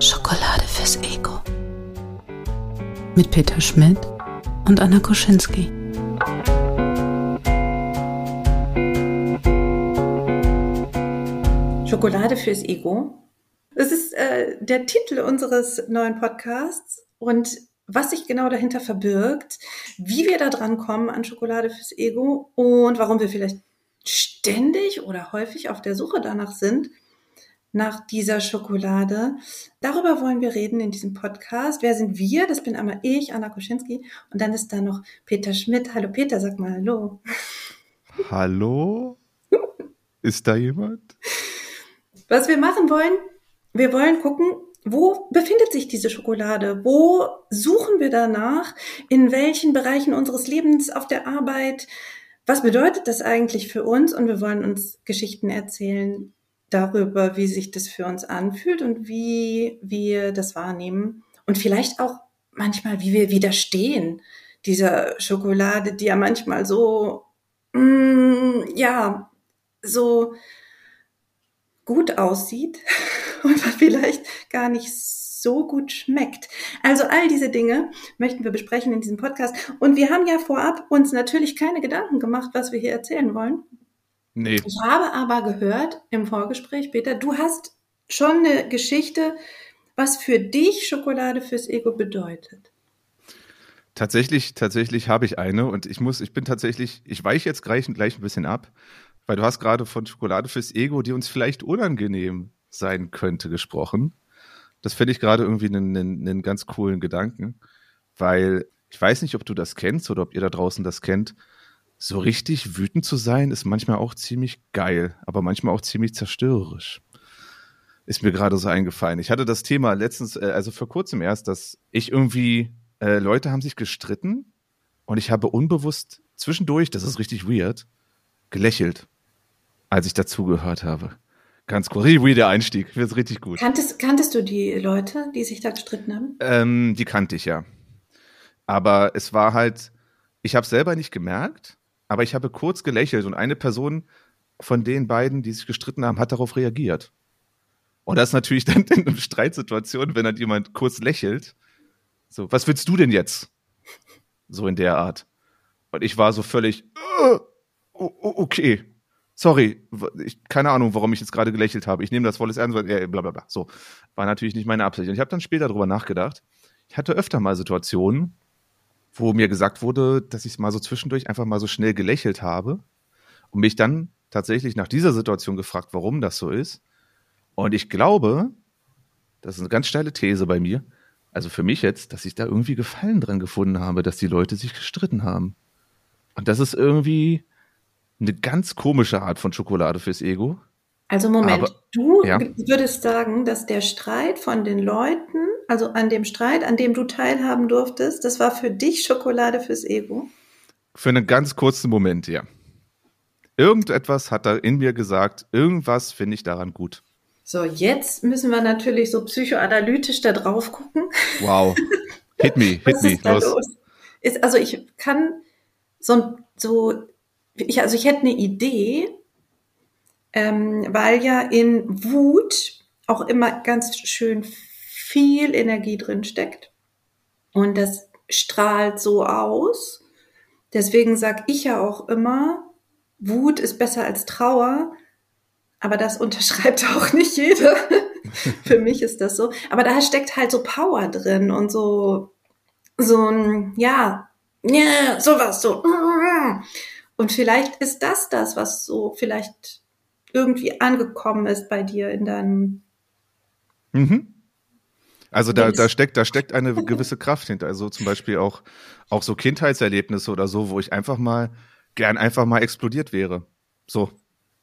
Schokolade fürs Ego. Mit Peter Schmidt und Anna Koschinski. Schokolade fürs Ego. Äh, der Titel unseres neuen Podcasts und was sich genau dahinter verbirgt, wie wir da dran kommen an Schokolade fürs Ego und warum wir vielleicht ständig oder häufig auf der Suche danach sind, nach dieser Schokolade. Darüber wollen wir reden in diesem Podcast. Wer sind wir? Das bin einmal ich, Anna Koschinski. Und dann ist da noch Peter Schmidt. Hallo Peter, sag mal Hallo. Hallo? Ist da jemand? Was wir machen wollen, wir wollen gucken, wo befindet sich diese Schokolade? Wo suchen wir danach? In welchen Bereichen unseres Lebens, auf der Arbeit? Was bedeutet das eigentlich für uns? Und wir wollen uns Geschichten erzählen darüber, wie sich das für uns anfühlt und wie wir das wahrnehmen. Und vielleicht auch manchmal, wie wir widerstehen dieser Schokolade, die ja manchmal so, mm, ja, so gut aussieht und vielleicht gar nicht so gut schmeckt. Also all diese Dinge möchten wir besprechen in diesem Podcast. Und wir haben ja vorab uns natürlich keine Gedanken gemacht, was wir hier erzählen wollen. Nee. Ich habe aber gehört im Vorgespräch, Peter, du hast schon eine Geschichte, was für dich Schokolade fürs Ego bedeutet. Tatsächlich, tatsächlich habe ich eine und ich muss, ich bin tatsächlich, ich weiche jetzt gleich, gleich ein bisschen ab, weil du hast gerade von Schokolade fürs Ego, die uns vielleicht unangenehm sein könnte, gesprochen. Das finde ich gerade irgendwie einen, einen, einen ganz coolen Gedanken, weil ich weiß nicht, ob du das kennst oder ob ihr da draußen das kennt. So richtig wütend zu sein ist manchmal auch ziemlich geil, aber manchmal auch ziemlich zerstörerisch. Ist mir gerade so eingefallen. Ich hatte das Thema letztens, äh, also vor kurzem erst, dass ich irgendwie, äh, Leute haben sich gestritten und ich habe unbewusst zwischendurch, das ist richtig weird, gelächelt, als ich dazugehört habe. Ganz cool. Richtig der Einstieg. Wird richtig gut. Kanntest, kanntest du die Leute, die sich da gestritten haben? Ähm, die kannte ich ja. Aber es war halt, ich habe selber nicht gemerkt, aber ich habe kurz gelächelt und eine Person von den beiden, die sich gestritten haben, hat darauf reagiert. Und das ist natürlich dann in einer Streitsituation, wenn dann jemand kurz lächelt. So, was willst du denn jetzt? So in der Art. Und ich war so völlig, uh, okay, sorry, ich, keine Ahnung, warum ich jetzt gerade gelächelt habe. Ich nehme das volles Ernst, äh, bla bla bla. So, war natürlich nicht meine Absicht. Und ich habe dann später darüber nachgedacht. Ich hatte öfter mal Situationen, wo mir gesagt wurde, dass ich mal so zwischendurch einfach mal so schnell gelächelt habe und mich dann tatsächlich nach dieser Situation gefragt, warum das so ist. Und ich glaube, das ist eine ganz steile These bei mir, also für mich jetzt, dass ich da irgendwie Gefallen dran gefunden habe, dass die Leute sich gestritten haben. Und das ist irgendwie eine ganz komische Art von Schokolade fürs Ego. Also Moment, Aber- du ja. würdest sagen, dass der Streit von den Leuten, also an dem Streit, an dem du teilhaben durftest, das war für dich Schokolade fürs Ego? Für einen ganz kurzen Moment, ja. Irgendetwas hat da in mir gesagt, irgendwas finde ich daran gut. So, jetzt müssen wir natürlich so psychoanalytisch da drauf gucken. Wow. Hit me, hit Was me, ist da los. los? Ist, also ich kann so, so ich, also ich hätte eine Idee, ähm, weil ja in Wut auch immer ganz schön viel Energie drin steckt. Und das strahlt so aus. Deswegen sag ich ja auch immer, Wut ist besser als Trauer. Aber das unterschreibt auch nicht jeder. Für mich ist das so. Aber da steckt halt so Power drin und so, so ein, ja, ja, sowas, so. Und vielleicht ist das das, was so vielleicht irgendwie angekommen ist bei dir in deinem, Mhm. Also da, da steckt, da steckt eine gewisse Kraft hinter. Also zum Beispiel auch, auch so Kindheitserlebnisse oder so, wo ich einfach mal gern einfach mal explodiert wäre. So.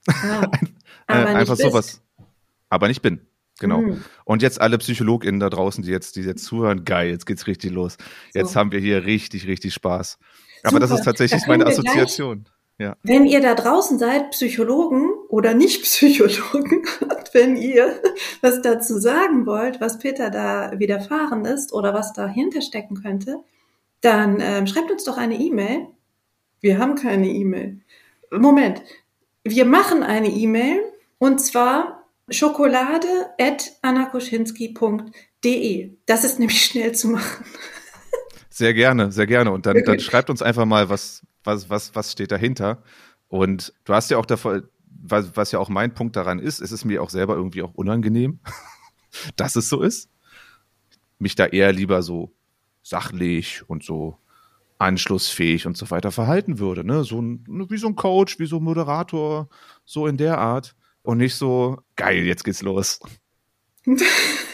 ja, Äh, einfach sowas. Aber nicht bin. Genau. Mhm. Und jetzt alle PsychologInnen da draußen, die jetzt, die jetzt zuhören, geil, jetzt geht's richtig los. Jetzt So. haben wir hier richtig, richtig Spaß. Aber das ist tatsächlich Da meine Assoziation. Ja. Wenn ihr da draußen seid, Psychologen oder nicht Psychologen, und wenn ihr was dazu sagen wollt, was Peter da widerfahren ist oder was dahinter stecken könnte, dann ähm, schreibt uns doch eine E-Mail. Wir haben keine E-Mail. Moment, wir machen eine E-Mail und zwar schokolade.annakoschinski.de. Das ist nämlich schnell zu machen. Sehr gerne, sehr gerne. Und dann, dann schreibt uns einfach mal, was, was, was, was steht dahinter. Und du hast ja auch davor, was, was ja auch mein Punkt daran ist, es ist mir auch selber irgendwie auch unangenehm, dass es so ist. Mich da eher lieber so sachlich und so anschlussfähig und so weiter verhalten würde. Ne? So ein, wie so ein Coach, wie so ein Moderator, so in der Art. Und nicht so, geil, jetzt geht's los.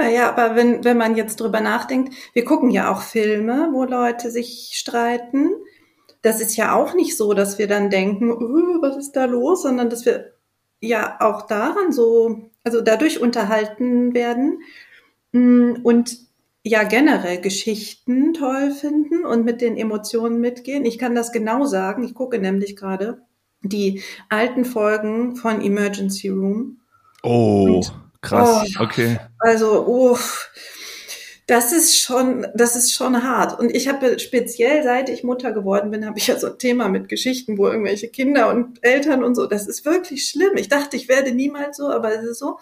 naja, aber wenn, wenn man jetzt drüber nachdenkt, wir gucken ja auch Filme, wo Leute sich streiten. Das ist ja auch nicht so, dass wir dann denken, uh, was ist da los, sondern dass wir ja auch daran so, also dadurch unterhalten werden. Mm, und ja generell Geschichten toll finden und mit den Emotionen mitgehen. Ich kann das genau sagen. Ich gucke nämlich gerade die alten Folgen von Emergency Room. Oh, und, krass. Oh, okay. Also, oh, das ist schon, das ist schon hart. Und ich habe speziell, seit ich Mutter geworden bin, habe ich ja so ein Thema mit Geschichten, wo irgendwelche Kinder und Eltern und so, das ist wirklich schlimm. Ich dachte, ich werde niemals so, aber es ist so.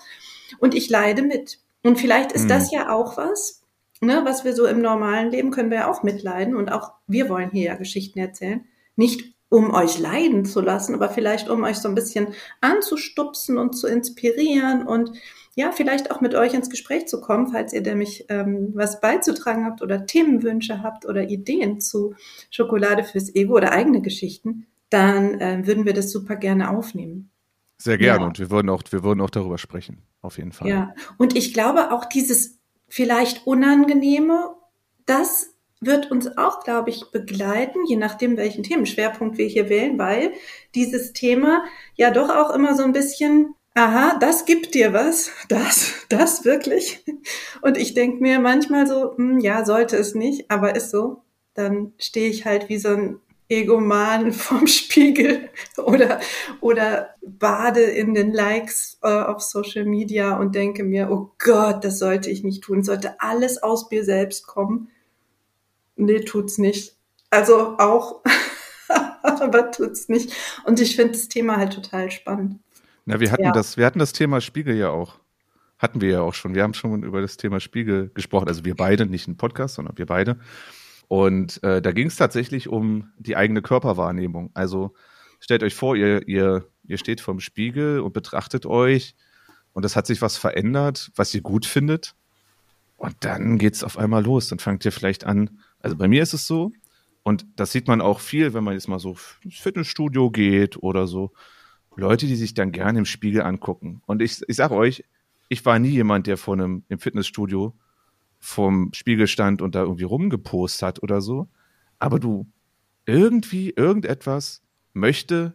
Und ich leide mit. Und vielleicht ist hm. das ja auch was, ne, was wir so im normalen Leben können wir ja auch mitleiden und auch wir wollen hier ja Geschichten erzählen. Nicht um euch leiden zu lassen, aber vielleicht um euch so ein bisschen anzustupsen und zu inspirieren und ja, vielleicht auch mit euch ins Gespräch zu kommen, falls ihr nämlich ähm, was beizutragen habt oder Themenwünsche habt oder Ideen zu Schokolade fürs Ego oder eigene Geschichten, dann äh, würden wir das super gerne aufnehmen. Sehr gerne ja. und wir würden auch, wir würden auch darüber sprechen, auf jeden Fall. Ja, und ich glaube auch dieses vielleicht unangenehme, das wird uns auch, glaube ich, begleiten, je nachdem, welchen Themenschwerpunkt wir hier wählen, weil dieses Thema ja doch auch immer so ein bisschen, aha, das gibt dir was, das, das wirklich. Und ich denke mir manchmal so, hm, ja, sollte es nicht, aber ist so. Dann stehe ich halt wie so ein Egoman vom Spiegel oder, oder bade in den Likes äh, auf Social Media und denke mir, oh Gott, das sollte ich nicht tun. Sollte alles aus mir selbst kommen. Nee, tut's nicht. Also auch, aber tut's nicht. Und ich finde das Thema halt total spannend. Na, wir hatten ja. das, wir hatten das Thema Spiegel ja auch. Hatten wir ja auch schon. Wir haben schon über das Thema Spiegel gesprochen. Also wir beide, nicht ein Podcast, sondern wir beide. Und äh, da ging es tatsächlich um die eigene Körperwahrnehmung. Also stellt euch vor, ihr, ihr, ihr steht vorm Spiegel und betrachtet euch und es hat sich was verändert, was ihr gut findet. Und dann geht's auf einmal los. Dann fangt ihr vielleicht an. Also bei mir ist es so, und das sieht man auch viel, wenn man jetzt mal so ins Fitnessstudio geht oder so. Leute, die sich dann gerne im Spiegel angucken. Und ich, ich sage euch, ich war nie jemand, der vor einem im Fitnessstudio vom Spiegel stand und da irgendwie rumgepost hat oder so. Aber du, irgendwie, irgendetwas möchte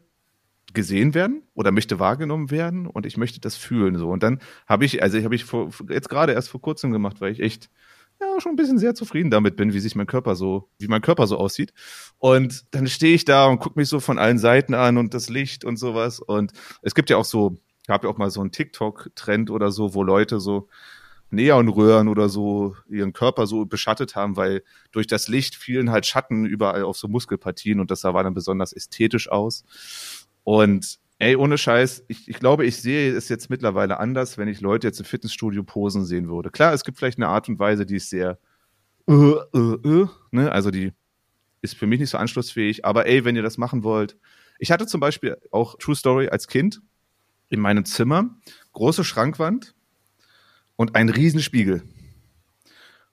gesehen werden oder möchte wahrgenommen werden und ich möchte das fühlen so. Und dann habe ich, also ich habe ich vor, jetzt gerade erst vor kurzem gemacht, weil ich echt ja schon ein bisschen sehr zufrieden damit bin, wie sich mein Körper so, wie mein Körper so aussieht. Und dann stehe ich da und gucke mich so von allen Seiten an und das Licht und sowas. Und es gibt ja auch so, ich habe ja auch mal so einen TikTok-Trend oder so, wo Leute so Neonröhren oder so ihren Körper so beschattet haben, weil durch das Licht fielen halt Schatten überall auf so Muskelpartien und das sah dann besonders ästhetisch aus. Und ey, ohne Scheiß, ich, ich glaube, ich sehe es jetzt mittlerweile anders, wenn ich Leute jetzt im Fitnessstudio posen sehen würde. Klar, es gibt vielleicht eine Art und Weise, die ist sehr, uh, uh, uh, ne? also die ist für mich nicht so anschlussfähig, aber ey, wenn ihr das machen wollt, ich hatte zum Beispiel auch True Story als Kind in meinem Zimmer, große Schrankwand, und ein Riesenspiegel.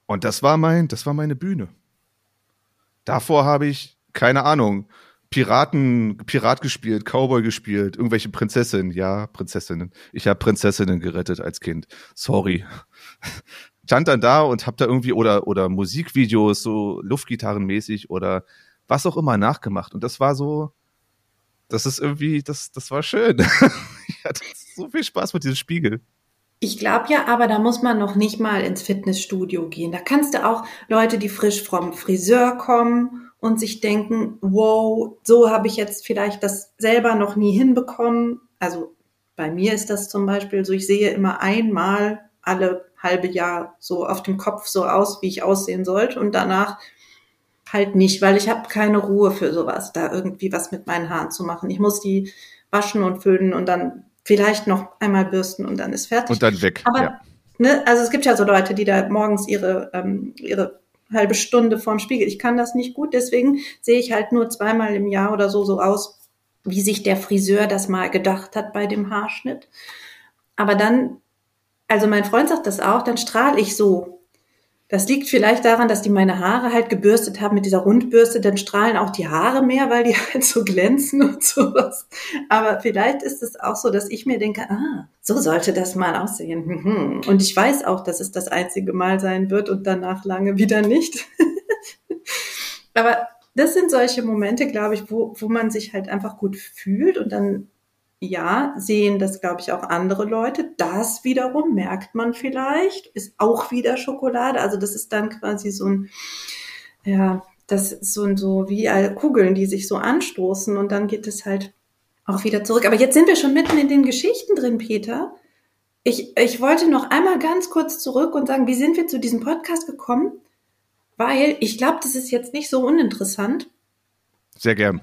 Und das war mein, das war meine Bühne. Davor habe ich, keine Ahnung, Piraten, Pirat gespielt, Cowboy gespielt, irgendwelche Prinzessinnen, ja, Prinzessinnen. Ich habe Prinzessinnen gerettet als Kind. Sorry. Stand dann da und hab da irgendwie oder oder Musikvideos so Luftgitarrenmäßig oder was auch immer nachgemacht und das war so das ist irgendwie das das war schön. ich hatte so viel Spaß mit diesem Spiegel. Ich glaube ja, aber da muss man noch nicht mal ins Fitnessstudio gehen. Da kannst du auch Leute, die frisch vom Friseur kommen und sich denken, wow, so habe ich jetzt vielleicht das selber noch nie hinbekommen. Also bei mir ist das zum Beispiel so, ich sehe immer einmal alle halbe Jahr so auf dem Kopf so aus, wie ich aussehen sollte und danach halt nicht, weil ich habe keine Ruhe für sowas, da irgendwie was mit meinen Haaren zu machen. Ich muss die waschen und föhnen und dann vielleicht noch einmal bürsten und dann ist fertig. Und dann weg. Aber ja. ne, also es gibt ja so Leute, die da morgens ihre ähm, ihre halbe Stunde vorm Spiegel. Ich kann das nicht gut, deswegen sehe ich halt nur zweimal im Jahr oder so so aus, wie sich der Friseur das mal gedacht hat bei dem Haarschnitt. Aber dann, also mein Freund sagt das auch, dann strahle ich so. Das liegt vielleicht daran, dass die meine Haare halt gebürstet haben mit dieser Rundbürste, dann strahlen auch die Haare mehr, weil die halt so glänzen und sowas. Aber vielleicht ist es auch so, dass ich mir denke, ah, so sollte das mal aussehen. Mhm. Und ich weiß auch, dass es das einzige Mal sein wird und danach lange wieder nicht. Aber das sind solche Momente, glaube ich, wo, wo man sich halt einfach gut fühlt und dann ja, sehen das, glaube ich, auch andere Leute. Das wiederum merkt man vielleicht, ist auch wieder Schokolade. Also das ist dann quasi so ein, ja, das ist so, so wie Kugeln, die sich so anstoßen und dann geht es halt auch wieder zurück. Aber jetzt sind wir schon mitten in den Geschichten drin, Peter. Ich, ich wollte noch einmal ganz kurz zurück und sagen, wie sind wir zu diesem Podcast gekommen? Weil ich glaube, das ist jetzt nicht so uninteressant. Sehr gern.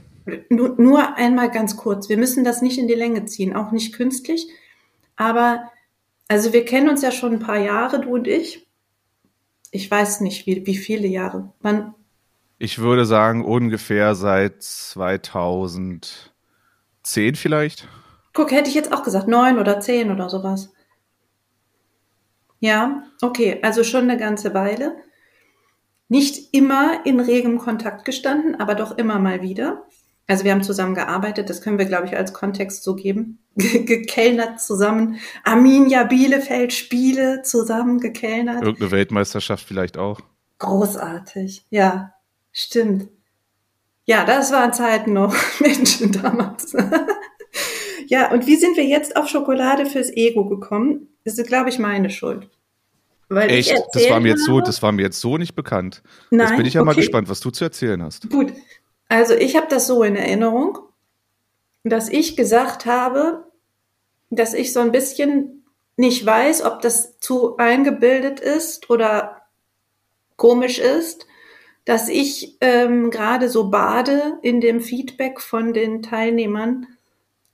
Nur, nur einmal ganz kurz. Wir müssen das nicht in die Länge ziehen, auch nicht künstlich. Aber, also wir kennen uns ja schon ein paar Jahre, du und ich. Ich weiß nicht, wie, wie viele Jahre. Wann? Ich würde sagen, ungefähr seit 2010 vielleicht. Guck, hätte ich jetzt auch gesagt, neun oder zehn oder sowas. Ja, okay, also schon eine ganze Weile. Nicht immer in regem Kontakt gestanden, aber doch immer mal wieder. Also wir haben zusammen gearbeitet, das können wir, glaube ich, als Kontext so geben. gekellnert zusammen. Arminia Bielefeld Spiele zusammen gekellnert. Irgendeine Weltmeisterschaft vielleicht auch. Großartig, ja, stimmt. Ja, das waren Zeiten noch, Menschen damals. ja, und wie sind wir jetzt auf Schokolade fürs Ego gekommen? Das ist, glaube ich, meine Schuld. Weil Echt? Das war mir jetzt so, das war mir jetzt so nicht bekannt. Nein? Jetzt bin ich ja okay. mal gespannt, was du zu erzählen hast. Gut, also ich habe das so in Erinnerung, dass ich gesagt habe, dass ich so ein bisschen nicht weiß, ob das zu eingebildet ist oder komisch ist, dass ich ähm, gerade so bade in dem Feedback von den Teilnehmern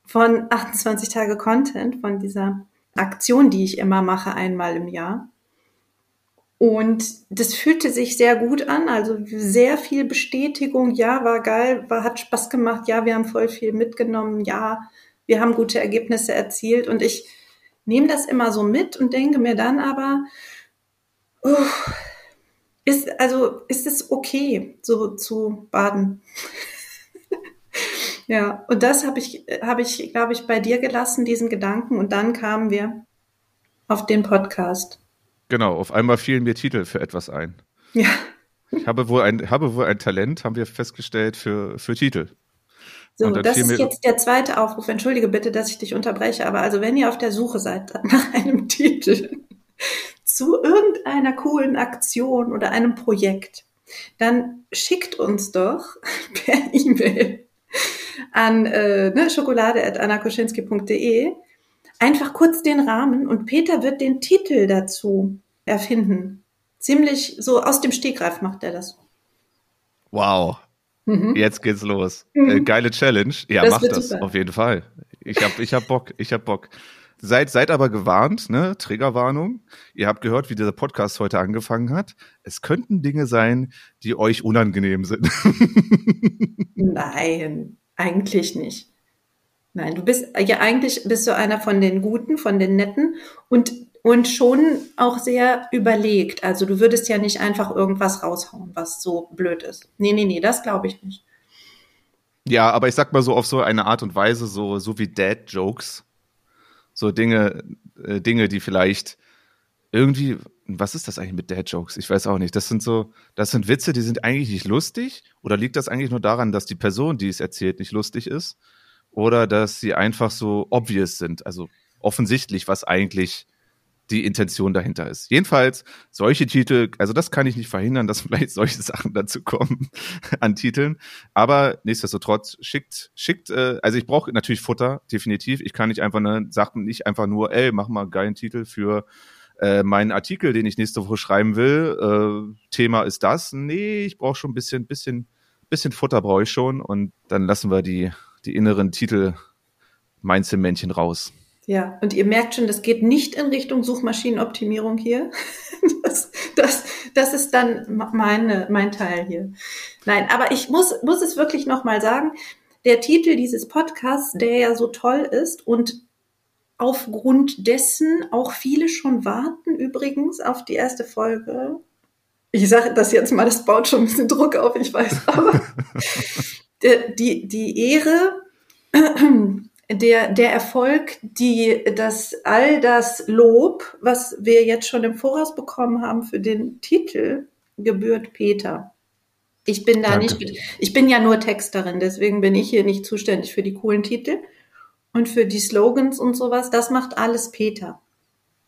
von 28 Tage Content, von dieser Aktion, die ich immer mache, einmal im Jahr. Und das fühlte sich sehr gut an, also sehr viel Bestätigung, ja, war geil, war, hat Spaß gemacht, ja, wir haben voll viel mitgenommen, ja, wir haben gute Ergebnisse erzielt. Und ich nehme das immer so mit und denke mir dann aber, uh, ist, also, ist es okay, so zu baden? ja, und das habe ich, habe ich, glaube ich, bei dir gelassen, diesen Gedanken, und dann kamen wir auf den Podcast. Genau, auf einmal fielen mir Titel für etwas ein. Ja. Ich habe wohl ein, habe wohl ein Talent, haben wir festgestellt, für, für Titel. So, das ist jetzt der zweite Aufruf. Entschuldige bitte, dass ich dich unterbreche, aber also wenn ihr auf der Suche seid nach einem Titel zu irgendeiner coolen Aktion oder einem Projekt, dann schickt uns doch per E-Mail an äh, ne, schokolade.annakoschinski.de einfach kurz den Rahmen und Peter wird den Titel dazu erfinden. Ziemlich so aus dem Stegreif macht er das. Wow. Mhm. Jetzt geht's los. Mhm. Äh, geile Challenge. Ja, das macht das. Super. Auf jeden Fall. Ich hab, ich hab Bock. Ich hab Bock. Seid, seid aber gewarnt, ne? Triggerwarnung. Ihr habt gehört, wie dieser Podcast heute angefangen hat. Es könnten Dinge sein, die euch unangenehm sind. Nein, eigentlich nicht. Nein, du bist ja eigentlich bist du einer von den Guten, von den Netten und und schon auch sehr überlegt. Also du würdest ja nicht einfach irgendwas raushauen, was so blöd ist. Nee, nee, nee, das glaube ich nicht. Ja, aber ich sag mal so auf so eine Art und Weise, so, so wie Dad-Jokes. So Dinge, äh, Dinge, die vielleicht irgendwie, was ist das eigentlich mit Dad-Jokes? Ich weiß auch nicht. Das sind so, das sind Witze, die sind eigentlich nicht lustig. Oder liegt das eigentlich nur daran, dass die Person, die es erzählt, nicht lustig ist? Oder dass sie einfach so obvious sind, also offensichtlich, was eigentlich die Intention dahinter ist. Jedenfalls solche Titel, also das kann ich nicht verhindern, dass vielleicht solche Sachen dazu kommen an Titeln. Aber nichtsdestotrotz schickt, schickt, äh, also ich brauche natürlich Futter, definitiv. Ich kann nicht einfach ne, Sachen nicht einfach nur, ey, mach mal einen geilen Titel für äh, meinen Artikel, den ich nächste Woche schreiben will. Äh, Thema ist das. Nee, ich brauche schon ein bisschen, bisschen, bisschen Futter brauche ich schon und dann lassen wir die, die inneren Titel Mainzelmännchen raus. Ja, und ihr merkt schon, das geht nicht in Richtung Suchmaschinenoptimierung hier. Das, das, das ist dann meine, mein Teil hier. Nein, aber ich muss, muss es wirklich nochmal sagen, der Titel dieses Podcasts, der ja so toll ist und aufgrund dessen auch viele schon warten übrigens auf die erste Folge. Ich sage das jetzt mal, das baut schon ein bisschen Druck auf, ich weiß, aber die, die Ehre der, der Erfolg, die, das, all das Lob, was wir jetzt schon im Voraus bekommen haben für den Titel, gebührt Peter. Ich bin da Danke. nicht, ich bin ja nur Texterin, deswegen bin ich hier nicht zuständig für die coolen Titel und für die Slogans und sowas. Das macht alles Peter.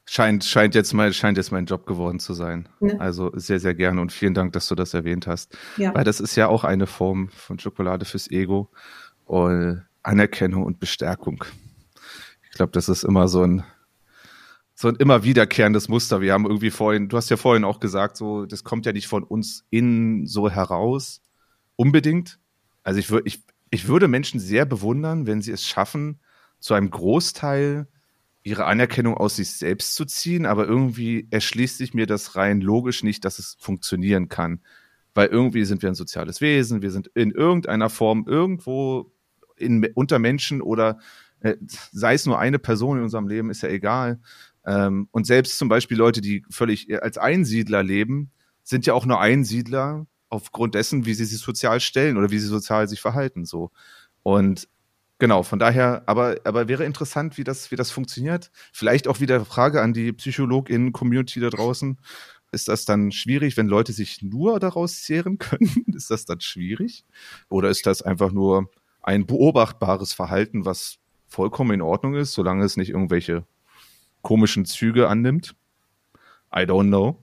Scheint, scheint jetzt mal, scheint jetzt mein Job geworden zu sein. Ne? Also sehr, sehr gerne und vielen Dank, dass du das erwähnt hast. Ja. Weil das ist ja auch eine Form von Schokolade fürs Ego. Und Anerkennung und Bestärkung. Ich glaube, das ist immer so ein, so ein immer wiederkehrendes Muster. Wir haben irgendwie vorhin, du hast ja vorhin auch gesagt, so, das kommt ja nicht von uns innen so heraus, unbedingt. Also ich würde, ich, ich würde Menschen sehr bewundern, wenn sie es schaffen, zu einem Großteil ihre Anerkennung aus sich selbst zu ziehen, aber irgendwie erschließt sich mir das rein logisch nicht, dass es funktionieren kann. Weil irgendwie sind wir ein soziales Wesen, wir sind in irgendeiner Form irgendwo in, unter Menschen oder äh, sei es nur eine Person in unserem Leben, ist ja egal. Ähm, und selbst zum Beispiel Leute, die völlig äh, als Einsiedler leben, sind ja auch nur Einsiedler aufgrund dessen, wie sie sich sozial stellen oder wie sie sozial sich verhalten. So. Und genau, von daher, aber, aber wäre interessant, wie das, wie das funktioniert. Vielleicht auch wieder Frage an die PsychologInnen-Community da draußen. Ist das dann schwierig, wenn Leute sich nur daraus zehren können? ist das dann schwierig? Oder ist das einfach nur ein beobachtbares Verhalten, was vollkommen in Ordnung ist, solange es nicht irgendwelche komischen Züge annimmt. I don't know.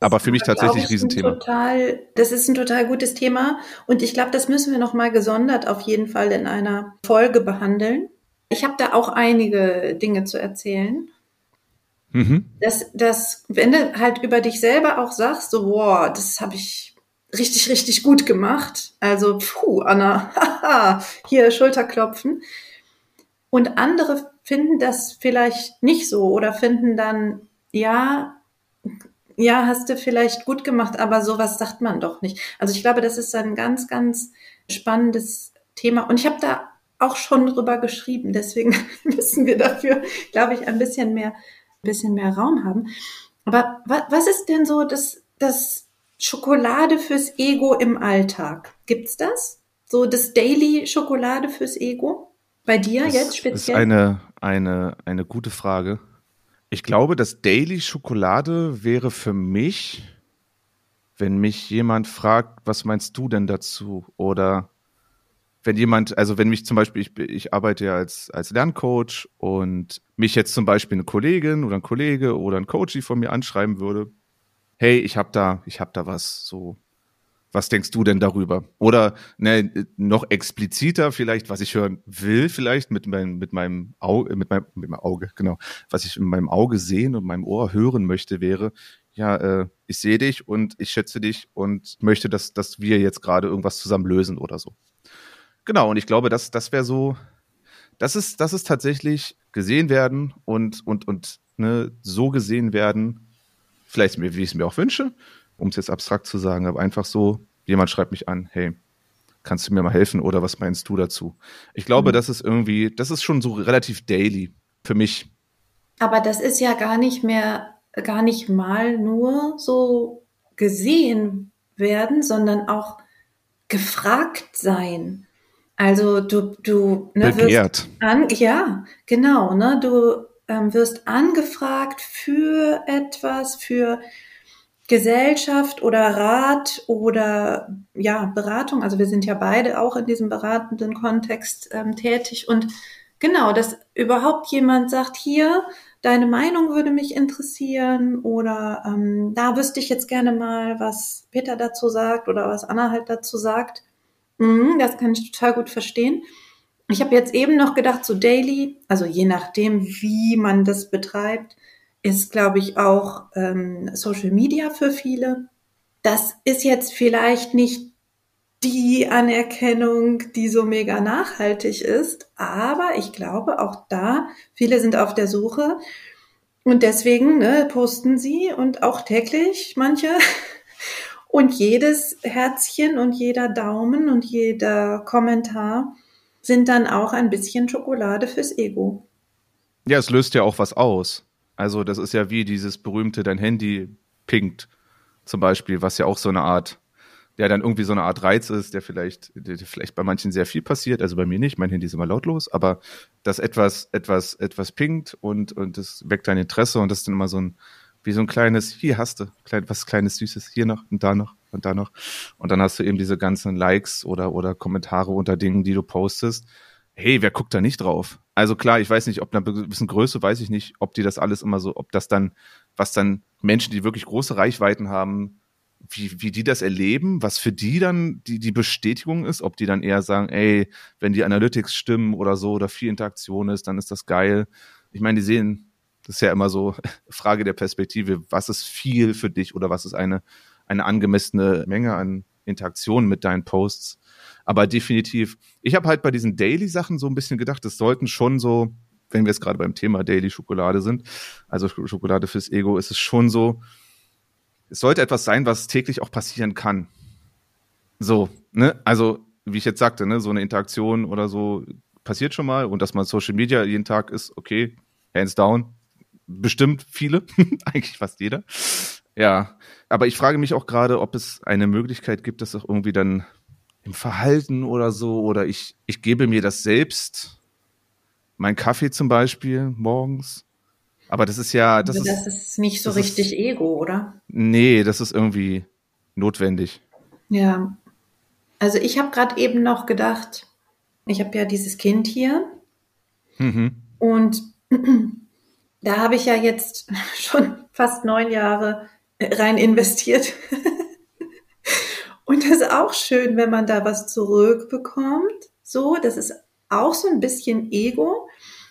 Aber für mich tatsächlich ein Riesenthema. Total, das ist ein total gutes Thema und ich glaube, das müssen wir noch mal gesondert auf jeden Fall in einer Folge behandeln. Ich habe da auch einige Dinge zu erzählen. Mhm. Dass, dass, wenn du halt über dich selber auch sagst, so, boah, das habe ich richtig, richtig gut gemacht. Also, puh, Anna, haha, hier Schulterklopfen. Und andere finden das vielleicht nicht so oder finden dann, ja, ja, hast du vielleicht gut gemacht, aber sowas sagt man doch nicht. Also ich glaube, das ist ein ganz, ganz spannendes Thema. Und ich habe da auch schon drüber geschrieben. Deswegen müssen wir dafür, glaube ich, ein bisschen mehr, ein bisschen mehr Raum haben. Aber was ist denn so das, das Schokolade fürs Ego im Alltag. Gibt's das? So das Daily Schokolade fürs Ego? Bei dir das jetzt speziell? Das ist eine, eine, eine gute Frage. Ich glaube, das Daily Schokolade wäre für mich, wenn mich jemand fragt, was meinst du denn dazu? Oder wenn jemand, also wenn mich zum Beispiel, ich, ich arbeite ja als, als Lerncoach und mich jetzt zum Beispiel eine Kollegin oder ein Kollege oder ein Coach von mir anschreiben würde, hey, ich habe da, ich habe da was, so, was denkst du denn darüber? Oder ne, noch expliziter vielleicht, was ich hören will, vielleicht mit meinem, mit meinem Auge, mit meinem, mit meinem Auge, genau, was ich in meinem Auge sehen und meinem Ohr hören möchte, wäre, ja, äh, ich sehe dich und ich schätze dich und möchte, dass, dass wir jetzt gerade irgendwas zusammen lösen oder so. Genau, und ich glaube, das, das wäre so, das ist, das ist tatsächlich gesehen werden und, und, und ne, so gesehen werden, vielleicht wie ich es mir auch wünsche, um es jetzt abstrakt zu sagen, aber einfach so, jemand schreibt mich an, hey, kannst du mir mal helfen oder was meinst du dazu? Ich glaube, mhm. das ist irgendwie, das ist schon so relativ daily für mich. Aber das ist ja gar nicht mehr, gar nicht mal nur so gesehen werden, sondern auch gefragt sein. Also du, du ne, Begehrt. An, ja, genau, ne? Du ähm, wirst angefragt für etwas, für Gesellschaft oder Rat oder ja, Beratung. Also wir sind ja beide auch in diesem beratenden Kontext ähm, tätig und genau, dass überhaupt jemand sagt, hier, deine Meinung würde mich interessieren oder ähm, da wüsste ich jetzt gerne mal, was Peter dazu sagt oder was Anna halt dazu sagt. Mhm, das kann ich total gut verstehen. Ich habe jetzt eben noch gedacht, so daily, also je nachdem, wie man das betreibt, ist, glaube ich, auch ähm, Social Media für viele. Das ist jetzt vielleicht nicht die Anerkennung, die so mega nachhaltig ist. Aber ich glaube, auch da, viele sind auf der Suche. Und deswegen ne, posten sie und auch täglich manche. Und jedes Herzchen und jeder Daumen und jeder Kommentar sind dann auch ein bisschen Schokolade fürs Ego. Ja, es löst ja auch was aus. Also das ist ja wie dieses berühmte, dein Handy pinkt zum Beispiel, was ja auch so eine Art der dann irgendwie so eine Art Reiz ist, der vielleicht, der vielleicht bei manchen sehr viel passiert, also bei mir nicht, mein Handy ist immer lautlos, aber dass etwas, etwas, etwas pinkt und, und das weckt dein Interesse und das ist dann immer so ein, wie so ein kleines, hier hast du, klein, was kleines Süßes, hier noch und da noch und da noch. Und dann hast du eben diese ganzen Likes oder, oder Kommentare unter Dingen, die du postest. Hey, wer guckt da nicht drauf? Also klar, ich weiß nicht, ob eine gewissen Größe, weiß ich nicht, ob die das alles immer so, ob das dann, was dann Menschen, die wirklich große Reichweiten haben, wie, wie die das erleben, was für die dann die, die Bestätigung ist, ob die dann eher sagen, ey, wenn die Analytics stimmen oder so oder viel Interaktion ist, dann ist das geil. Ich meine, die sehen, das ist ja immer so Frage der Perspektive, was ist viel für dich oder was ist eine, eine angemessene Menge an Interaktion mit deinen Posts. Aber definitiv, ich habe halt bei diesen Daily-Sachen so ein bisschen gedacht, es sollten schon so, wenn wir jetzt gerade beim Thema Daily Schokolade sind, also Schokolade fürs Ego, ist es schon so, es sollte etwas sein, was täglich auch passieren kann. So, ne? Also, wie ich jetzt sagte, ne, so eine Interaktion oder so passiert schon mal und dass man Social Media jeden Tag ist, okay, hands down. Bestimmt viele, eigentlich fast jeder. Ja, aber ich frage mich auch gerade, ob es eine Möglichkeit gibt, dass auch irgendwie dann im Verhalten oder so, oder ich, ich gebe mir das selbst, mein Kaffee zum Beispiel morgens, aber das ist ja. Das, also das ist, ist, nicht so richtig ist, Ego, oder? Nee, das ist irgendwie notwendig. Ja. Also ich habe gerade eben noch gedacht, ich habe ja dieses Kind hier. Mhm. Und da habe ich ja jetzt schon fast neun Jahre rein investiert. Und das ist auch schön, wenn man da was zurückbekommt. So, das ist auch so ein bisschen Ego.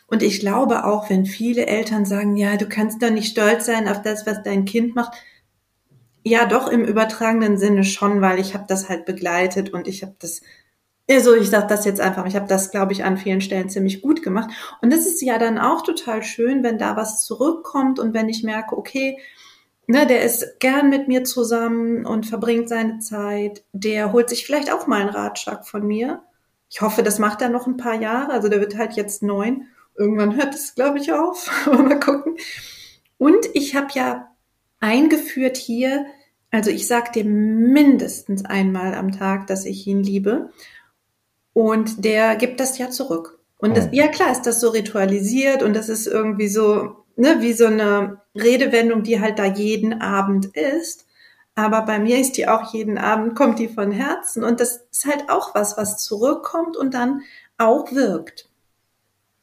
Und ich glaube auch, wenn viele Eltern sagen, ja, du kannst doch nicht stolz sein auf das, was dein Kind macht. Ja, doch im übertragenen Sinne schon, weil ich habe das halt begleitet und ich habe das, also ich sage das jetzt einfach, ich habe das, glaube ich, an vielen Stellen ziemlich gut gemacht. Und das ist ja dann auch total schön, wenn da was zurückkommt und wenn ich merke, okay, ne, der ist gern mit mir zusammen und verbringt seine Zeit, der holt sich vielleicht auch mal einen Ratschlag von mir. Ich hoffe, das macht er noch ein paar Jahre, also der wird halt jetzt neun. Irgendwann hört es, glaube ich, auf. mal gucken. Und ich habe ja eingeführt hier, also ich sage dir mindestens einmal am Tag, dass ich ihn liebe. Und der gibt das ja zurück. Und das, oh. ja klar ist das so ritualisiert und das ist irgendwie so, ne, wie so eine Redewendung, die halt da jeden Abend ist. Aber bei mir ist die auch jeden Abend, kommt die von Herzen. Und das ist halt auch was, was zurückkommt und dann auch wirkt.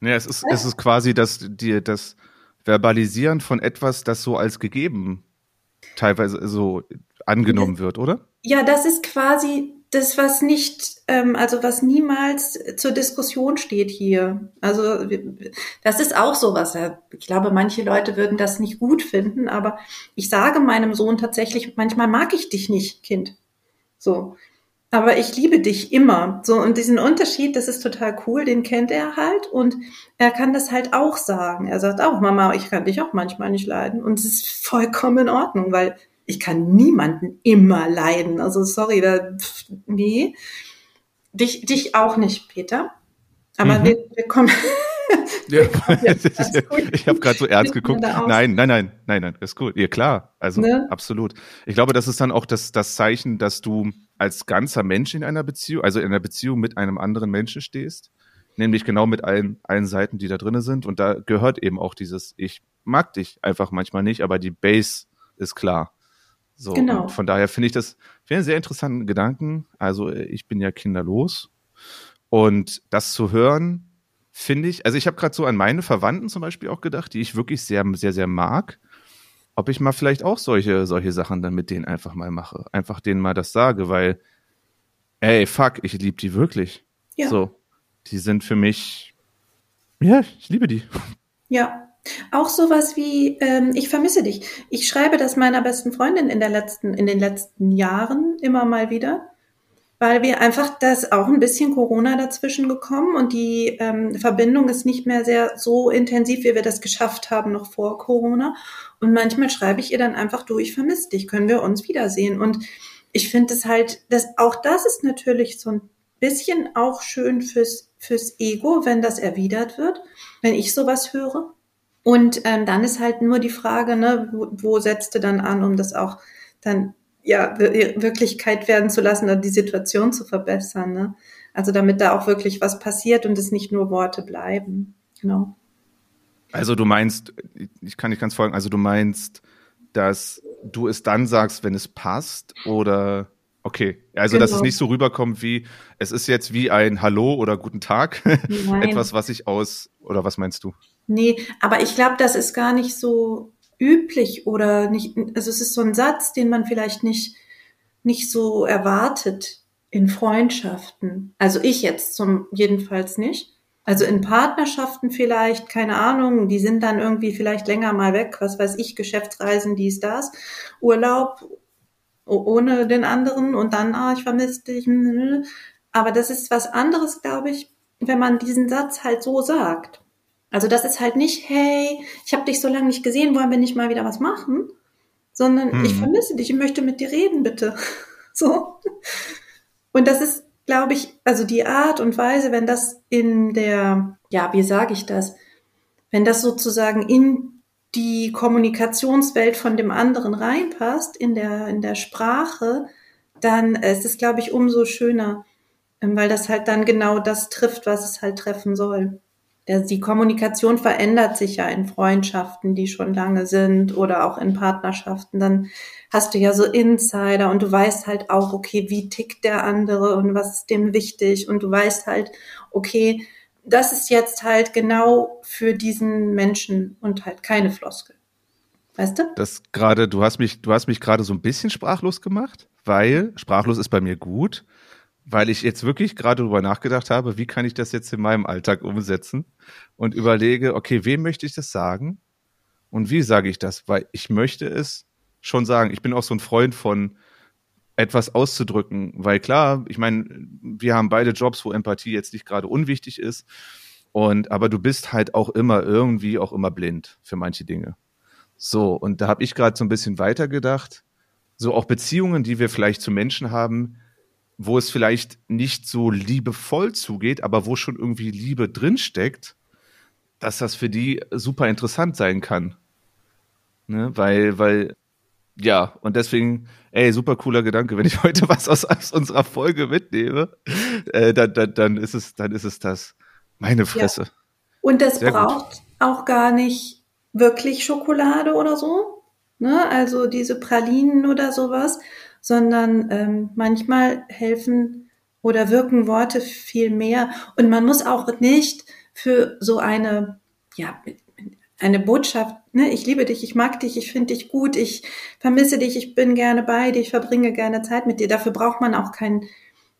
Ja, es ist, es ist quasi das, die, das Verbalisieren von etwas, das so als gegeben teilweise so angenommen wird, oder? Ja, das ist quasi das, was nicht, ähm, also was niemals zur Diskussion steht hier. Also das ist auch sowas. Ich glaube, manche Leute würden das nicht gut finden, aber ich sage meinem Sohn tatsächlich, manchmal mag ich dich nicht, Kind. So aber ich liebe dich immer. So, und diesen Unterschied, das ist total cool, den kennt er halt und er kann das halt auch sagen. Er sagt auch, Mama, ich kann dich auch manchmal nicht leiden. Und es ist vollkommen in Ordnung, weil ich kann niemanden immer leiden. Also sorry, da, pff, nee. Dich, dich auch nicht, Peter. Aber mhm. wir, wir kommen. Ja, ich habe gerade so ernst geguckt. Nein, nein, nein, nein, nein, ist gut. Ja, klar. Also ne? absolut. Ich glaube, das ist dann auch das, das Zeichen, dass du als ganzer Mensch in einer Beziehung, also in einer Beziehung mit einem anderen Menschen stehst, nämlich genau mit allen, allen Seiten, die da drin sind. Und da gehört eben auch dieses, ich mag dich einfach manchmal nicht, aber die Base ist klar. So, genau. von daher finde ich das find einen sehr interessanten Gedanken. Also ich bin ja kinderlos und das zu hören, finde ich, also ich habe gerade so an meine Verwandten zum Beispiel auch gedacht, die ich wirklich sehr, sehr, sehr mag, ob ich mal vielleicht auch solche, solche Sachen dann mit denen einfach mal mache. Einfach denen mal das sage, weil, ey, fuck, ich liebe die wirklich. Ja. So. Die sind für mich, ja, ich liebe die. Ja. Auch sowas wie, ähm, ich vermisse dich. Ich schreibe das meiner besten Freundin in der letzten, in den letzten Jahren immer mal wieder, weil wir einfach, da ist auch ein bisschen Corona dazwischen gekommen und die ähm, Verbindung ist nicht mehr sehr so intensiv, wie wir das geschafft haben noch vor Corona. Und manchmal schreibe ich ihr dann einfach, du, ich vermisse dich, können wir uns wiedersehen? Und ich finde es halt, dass auch das ist natürlich so ein bisschen auch schön fürs, fürs Ego, wenn das erwidert wird, wenn ich sowas höre. Und ähm, dann ist halt nur die Frage, ne, wo, wo setzt du dann an, um das auch dann ja Wirklichkeit werden zu lassen und die Situation zu verbessern. Ne? Also damit da auch wirklich was passiert und es nicht nur Worte bleiben. Genau. Also du meinst, ich kann nicht ganz folgen, also du meinst, dass du es dann sagst, wenn es passt oder okay, also dass es Genau. nicht so rüberkommt wie es ist jetzt wie ein Hallo oder guten Tag, etwas, was ich aus oder was meinst du? Nee, aber ich glaube, das ist gar nicht so üblich oder nicht, also es ist so ein Satz, den man vielleicht nicht, nicht so erwartet in Freundschaften. Also ich jetzt zum, jedenfalls nicht. Also in Partnerschaften vielleicht, keine Ahnung, die sind dann irgendwie vielleicht länger mal weg, was weiß ich, Geschäftsreisen, dies, das, Urlaub ohne den anderen und dann, ah, ich vermisse dich. hm, Aber das ist was anderes, glaube ich, wenn man diesen Satz halt so sagt. Also das ist halt nicht, hey, ich habe dich so lange nicht gesehen, wollen wir nicht mal wieder was machen? Sondern Mhm. ich vermisse dich, ich möchte mit dir reden, bitte. So. Und das ist, glaube ich, also die Art und Weise, wenn das in der, ja, wie sage ich das, wenn das sozusagen in die Kommunikationswelt von dem anderen reinpasst, in der, in der Sprache, dann ist es, glaube ich, umso schöner, ähm, weil das halt dann genau das trifft, was es halt treffen soll. Die Kommunikation verändert sich ja in Freundschaften, die schon lange sind oder auch in Partnerschaften. Dann hast du ja so Insider und du weißt halt auch, okay, wie tickt der andere und was ist dem wichtig und du weißt halt, okay, das ist jetzt halt genau für diesen Menschen und halt keine Floskel. Weißt du? Das gerade, du hast mich, du hast mich gerade so ein bisschen sprachlos gemacht, weil sprachlos ist bei mir gut, weil ich jetzt wirklich gerade darüber nachgedacht habe, wie kann ich das jetzt in meinem Alltag umsetzen und überlege, okay, wem möchte ich das sagen und wie sage ich das, weil ich möchte es schon sagen. Ich bin auch so ein Freund von etwas auszudrücken, weil klar, ich meine, wir haben beide Jobs, wo Empathie jetzt nicht gerade unwichtig ist und aber du bist halt auch immer irgendwie auch immer blind für manche Dinge. So, und da habe ich gerade so ein bisschen weitergedacht. So auch Beziehungen, die wir vielleicht zu Menschen haben, wo es vielleicht nicht so liebevoll zugeht, aber wo schon irgendwie Liebe drinsteckt, dass das für die super interessant sein kann. Ne? Weil, weil, ja, und deswegen, ey, super cooler Gedanke, wenn ich heute was aus, aus unserer Folge mitnehme, äh, dann, dann, dann ist es, dann ist es das. Meine Fresse. Und das Sehr gut. braucht auch gar nicht wirklich Schokolade oder so, ne? Also diese Pralinen oder sowas, sondern ähm, manchmal helfen oder wirken Worte viel mehr. Und man muss auch nicht für so eine, ja, eine Botschaft, ne, ich liebe dich, ich mag dich, ich finde dich gut, ich vermisse dich, ich bin gerne bei dir, ich verbringe gerne Zeit mit dir. Dafür braucht man auch keinen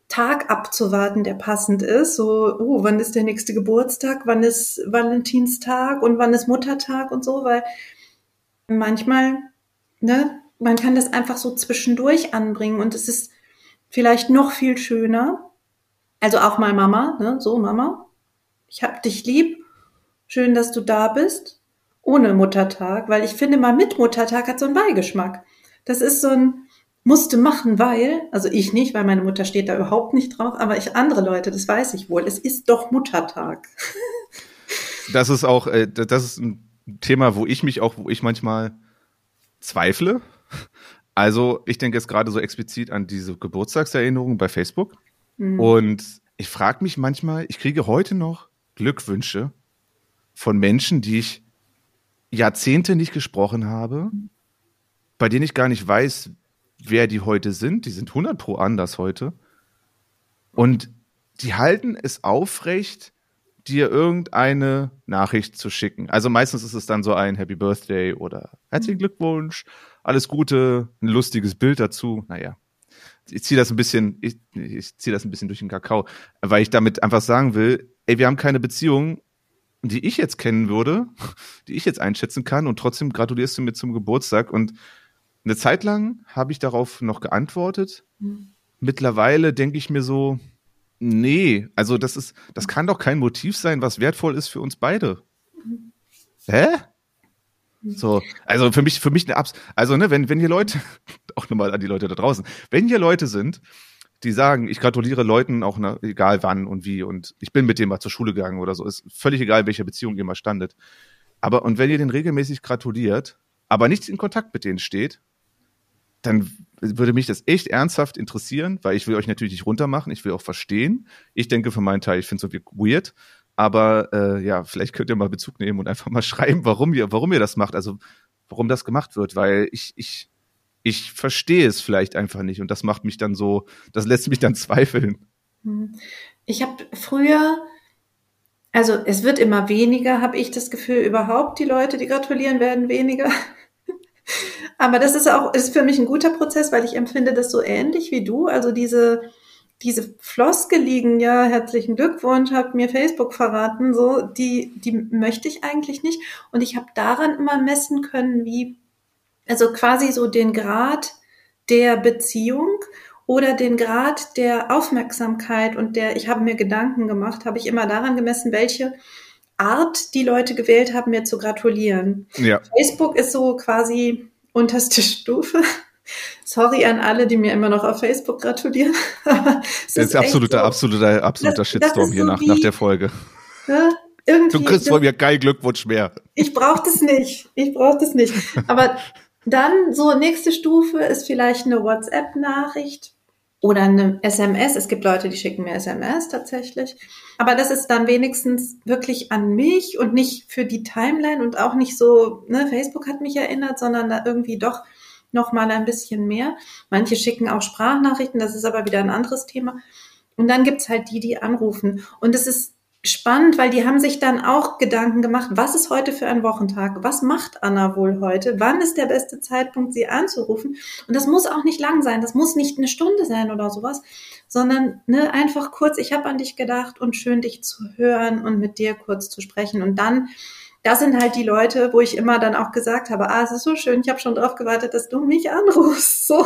Tag abzuwarten, der passend ist. So, oh, wann ist der nächste Geburtstag, wann ist Valentinstag und wann ist Muttertag und so, weil manchmal, ne, man kann das einfach so zwischendurch anbringen und es ist vielleicht noch viel schöner. Also auch mal Mama, ne, so Mama, ich hab dich lieb, schön, dass du da bist, ohne Muttertag, weil ich finde mal mit Muttertag hat so einen Beigeschmack. Das ist so ein musste machen, weil, also ich nicht, weil meine Mutter steht da überhaupt nicht drauf, aber ich andere Leute, das weiß ich wohl. Es ist doch Muttertag. Das ist auch, äh, das ist ein Thema, wo ich mich auch, wo ich manchmal zweifle. Also ich denke jetzt gerade so explizit an diese Geburtstagserinnerungen bei Facebook. Hm. Und ich frage mich manchmal, ich kriege heute noch Glückwünsche von Menschen, die ich Jahrzehnte nicht gesprochen habe, bei denen ich gar nicht weiß, wer die heute sind. Die sind 100 pro anders heute. Und die halten es aufrecht, dir irgendeine Nachricht zu schicken. Also meistens ist es dann so ein Happy Birthday oder herzlichen Glückwunsch, alles Gute, ein lustiges Bild dazu. Naja, ich ziehe das ein bisschen, ich, ich ziehe das ein bisschen durch den Kakao, weil ich damit einfach sagen will, ey, wir haben keine Beziehung, die ich jetzt kennen würde, die ich jetzt einschätzen kann und trotzdem gratulierst du mir zum Geburtstag und eine Zeit lang habe ich darauf noch geantwortet. Mhm. Mittlerweile denke ich mir so, nee, also das ist, das kann doch kein Motiv sein, was wertvoll ist für uns beide. Mhm. Hä? So, also für mich, für mich eine Abs, also ne, wenn, wenn hier Leute, auch nochmal an die Leute da draußen, wenn hier Leute sind, die sagen, ich gratuliere Leuten auch na, egal wann und wie und ich bin mit dem mal zur Schule gegangen oder so, ist völlig egal, welcher Beziehung ihr mal standet. Aber und wenn ihr den regelmäßig gratuliert, aber nicht in Kontakt mit denen steht, dann würde mich das echt ernsthaft interessieren, weil ich will euch natürlich nicht runtermachen, ich will auch verstehen. Ich denke für meinen Teil, ich finde es irgendwie weird, aber äh, ja, vielleicht könnt ihr mal Bezug nehmen und einfach mal schreiben, warum ihr, warum ihr das macht, also warum das gemacht wird, weil ich, ich, ich verstehe es vielleicht einfach nicht und das macht mich dann so, das lässt mich dann zweifeln. Hm. Ich habe früher, also es wird immer weniger, habe ich das Gefühl, überhaupt die Leute, die gratulieren, werden weniger. Aber das ist auch, ist für mich ein guter Prozess, weil ich empfinde das so ähnlich wie du. Also diese, diese Floskeligen, ja, herzlichen Glückwunsch, hat mir Facebook verraten, so, die, die möchte ich eigentlich nicht. Und ich habe daran immer messen können, wie, also quasi so den Grad der Beziehung oder den Grad der Aufmerksamkeit und der, ich habe mir Gedanken gemacht, habe ich immer daran gemessen, welche Art die Leute gewählt haben, mir zu gratulieren. Ja. Facebook ist so quasi unterste Stufe. Sorry an alle, die mir immer noch auf Facebook gratulieren. das ist absoluter, so, absoluter, absoluter das, Shitstorm das hier so nach, wie, nach der Folge. Ja, du kriegst von mir keinen Glückwunsch mehr. Ich brauche das nicht. Ich brauche das nicht. Aber dann so nächste Stufe ist vielleicht eine WhatsApp-Nachricht oder eine SMS. Es gibt Leute, die schicken mir SMS tatsächlich. Aber das ist dann wenigstens wirklich an mich und nicht für die Timeline und auch nicht so, ne, Facebook hat mich erinnert, sondern da irgendwie doch noch mal ein bisschen mehr. Manche schicken auch Sprachnachrichten, das ist aber wieder ein anderes Thema. Und dann gibt's halt die, die anrufen. Und es ist spannend, weil die haben sich dann auch Gedanken gemacht, was ist heute für ein Wochentag? Was macht Anna wohl heute? Wann ist der beste Zeitpunkt, sie anzurufen? Und das muss auch nicht lang sein, das muss nicht eine Stunde sein oder sowas, sondern ne, einfach kurz, ich habe an dich gedacht und schön dich zu hören und mit dir kurz zu sprechen. Und dann, das sind halt die Leute, wo ich immer dann auch gesagt habe, ah, es ist so schön, ich habe schon drauf gewartet, dass du mich anrufst. So,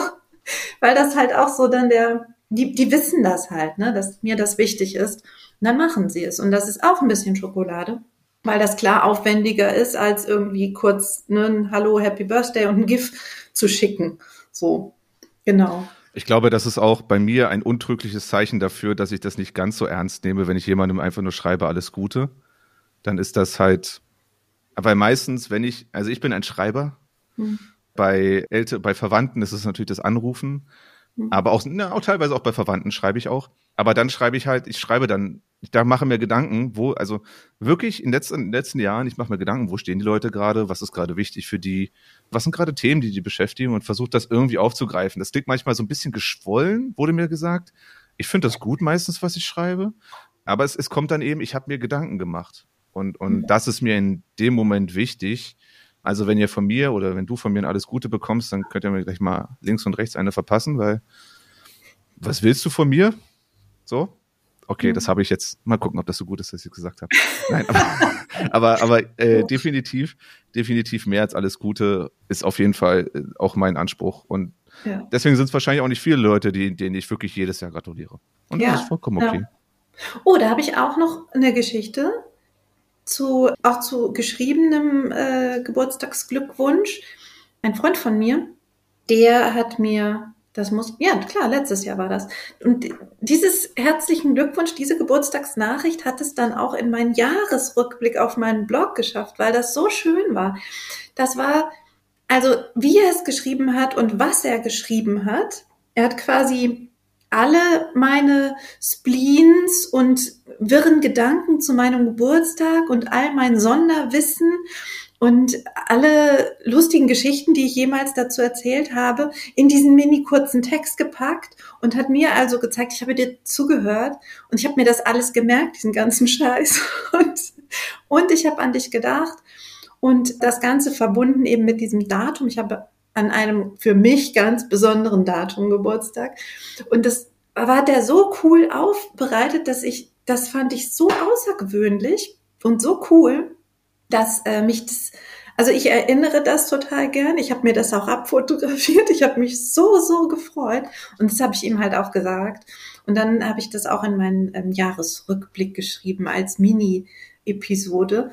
weil das halt auch so dann der, die, die wissen das halt, ne, dass mir das wichtig ist. Und dann machen sie es. Und das ist auch ein bisschen Schokolade, weil das klar aufwendiger ist, als irgendwie kurz ne, ein Hallo, Happy Birthday und ein GIF zu schicken. So, genau. Ich glaube, das ist auch bei mir ein untrügliches Zeichen dafür, dass ich das nicht ganz so ernst nehme, wenn ich jemandem einfach nur schreibe, alles Gute. Dann ist das halt, weil meistens, wenn ich, also ich bin ein Schreiber, hm. bei Eltern, bei Verwandten ist es natürlich das Anrufen, hm. aber auch, na, auch teilweise auch bei Verwandten schreibe ich auch. Aber dann schreibe ich halt, ich schreibe dann ich da mache mir Gedanken, wo, also wirklich in den letzten, in den letzten Jahren, ich mache mir Gedanken, wo stehen die Leute gerade, was ist gerade wichtig für die, was sind gerade Themen, die die beschäftigen und versuche das irgendwie aufzugreifen. Das klingt manchmal so ein bisschen geschwollen, wurde mir gesagt. Ich finde das gut meistens, was ich schreibe, aber es, es kommt dann eben, ich habe mir Gedanken gemacht und, und mhm. das ist mir in dem Moment wichtig. Also wenn ihr von mir oder wenn du von mir ein alles Gute bekommst, dann könnt ihr mir gleich mal links und rechts eine verpassen, weil was willst du von mir? So, Okay, mhm. das habe ich jetzt. Mal gucken, ob das so gut ist, dass ich gesagt habe. Nein, aber, aber, aber äh, definitiv, definitiv mehr als alles Gute ist auf jeden Fall äh, auch mein Anspruch. Und ja. deswegen sind es wahrscheinlich auch nicht viele Leute, die, denen ich wirklich jedes Jahr gratuliere. Und ja. das ist vollkommen okay. Ja. Oh, da habe ich auch noch eine Geschichte zu auch zu geschriebenem äh, Geburtstagsglückwunsch. Ein Freund von mir, der hat mir das muss, ja klar, letztes Jahr war das. Und dieses herzlichen Glückwunsch, diese Geburtstagsnachricht hat es dann auch in meinen Jahresrückblick auf meinen Blog geschafft, weil das so schön war. Das war, also wie er es geschrieben hat und was er geschrieben hat. Er hat quasi alle meine Spleens und wirren Gedanken zu meinem Geburtstag und all mein Sonderwissen und alle lustigen Geschichten, die ich jemals dazu erzählt habe, in diesen mini kurzen Text gepackt und hat mir also gezeigt, ich habe dir zugehört und ich habe mir das alles gemerkt, diesen ganzen Scheiß und, und ich habe an dich gedacht und das Ganze verbunden eben mit diesem Datum. Ich habe an einem für mich ganz besonderen Datum Geburtstag und das war der so cool aufbereitet, dass ich, das fand ich so außergewöhnlich und so cool, dass äh, mich das, also ich erinnere das total gern. Ich habe mir das auch abfotografiert. Ich habe mich so, so gefreut. Und das habe ich ihm halt auch gesagt. Und dann habe ich das auch in meinen ähm, Jahresrückblick geschrieben als Mini-Episode.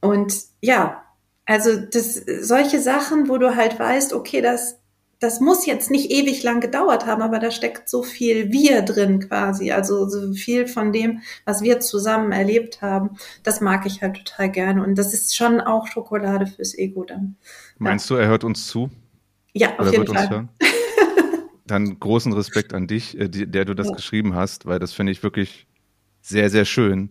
Und ja, also das, solche Sachen, wo du halt weißt, okay, das das muss jetzt nicht ewig lang gedauert haben, aber da steckt so viel wir drin quasi. Also so viel von dem, was wir zusammen erlebt haben. Das mag ich halt total gerne. Und das ist schon auch Schokolade fürs Ego dann. Meinst du, er hört uns zu? Ja, auf Oder jeden wird Fall. uns hören? Dann großen Respekt an dich, äh, der du das Ja. geschrieben hast, weil das finde ich wirklich sehr, sehr schön.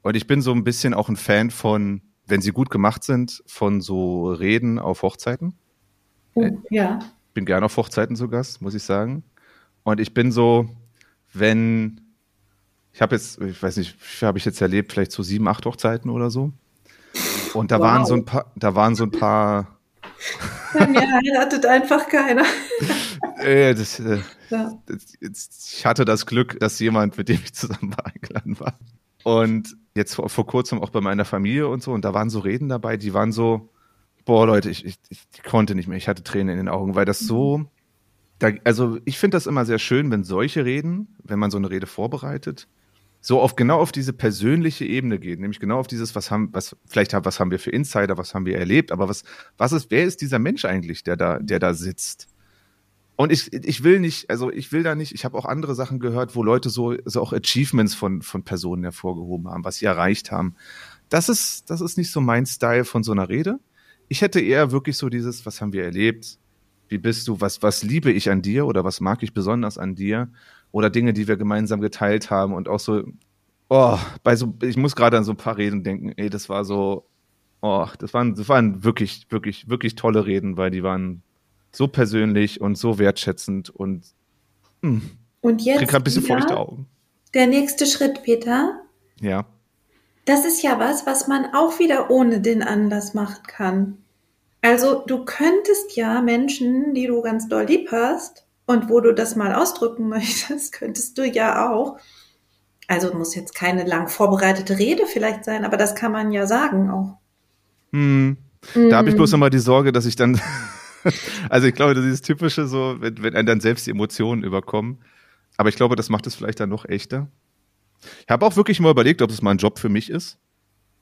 Und ich bin so ein bisschen auch ein Fan von, wenn sie gut gemacht sind, von so Reden auf Hochzeiten. Oh, ja. bin gerne auf Hochzeiten zu Gast, muss ich sagen. Und ich bin so, wenn, ich habe jetzt, ich weiß nicht, wie viel habe ich jetzt erlebt, vielleicht so sieben, acht Hochzeiten oder so. Und da Wow. waren so ein paar, da waren so ein paar, Bei mir heiratet einfach keiner. äh, das, äh, Ja. das, ich hatte das Glück, dass jemand, mit dem ich zusammen war, eingeladen war. Und jetzt vor, vor kurzem auch bei meiner Familie und so, und da waren so Reden dabei, die waren so, boah, Leute, ich, ich, ich konnte nicht mehr, ich hatte Tränen in den Augen, weil das so, da, also ich finde das immer sehr schön, wenn solche Reden, wenn man so eine Rede vorbereitet, so auf genau auf diese persönliche Ebene geht, nämlich genau auf dieses, was haben, was vielleicht haben, was haben wir für Insider, was haben wir erlebt, aber was, was ist, wer ist dieser Mensch eigentlich, der da, der da sitzt? Und ich, ich will nicht, also ich will da nicht, ich habe auch andere Sachen gehört, wo Leute so, so auch Achievements von, von Personen hervorgehoben haben, was sie erreicht haben. Das ist, das ist nicht so mein Style von so einer Rede. Ich hätte eher wirklich so dieses, was haben wir erlebt? Wie bist du? Was, was liebe ich an dir oder was mag ich besonders an dir? Oder Dinge, die wir gemeinsam geteilt haben und auch so, oh, bei so, ich muss gerade an so ein paar Reden denken, ey, das war so, oh, das waren, das waren wirklich, wirklich, wirklich tolle Reden, weil die waren so persönlich und so wertschätzend und hm, Und ich jetzt krieg grad ein bisschen wieder feuchte Augen. der nächste Schritt, Peter. Ja. Das ist ja was, was man auch wieder ohne den Anlass machen kann. Also du könntest ja Menschen, die du ganz doll lieb hast und wo du das mal ausdrücken möchtest, könntest du ja auch. Also muss jetzt keine lang vorbereitete Rede vielleicht sein, aber das kann man ja sagen auch. Hm. Da habe ich Mm. bloß immer die Sorge, dass ich dann, also ich glaube, das ist das Typische so, wenn, wenn einen dann selbst die Emotionen überkommen. Aber ich glaube, das macht es vielleicht dann noch echter. Ich habe auch wirklich mal überlegt, ob es mal ein Job für mich ist,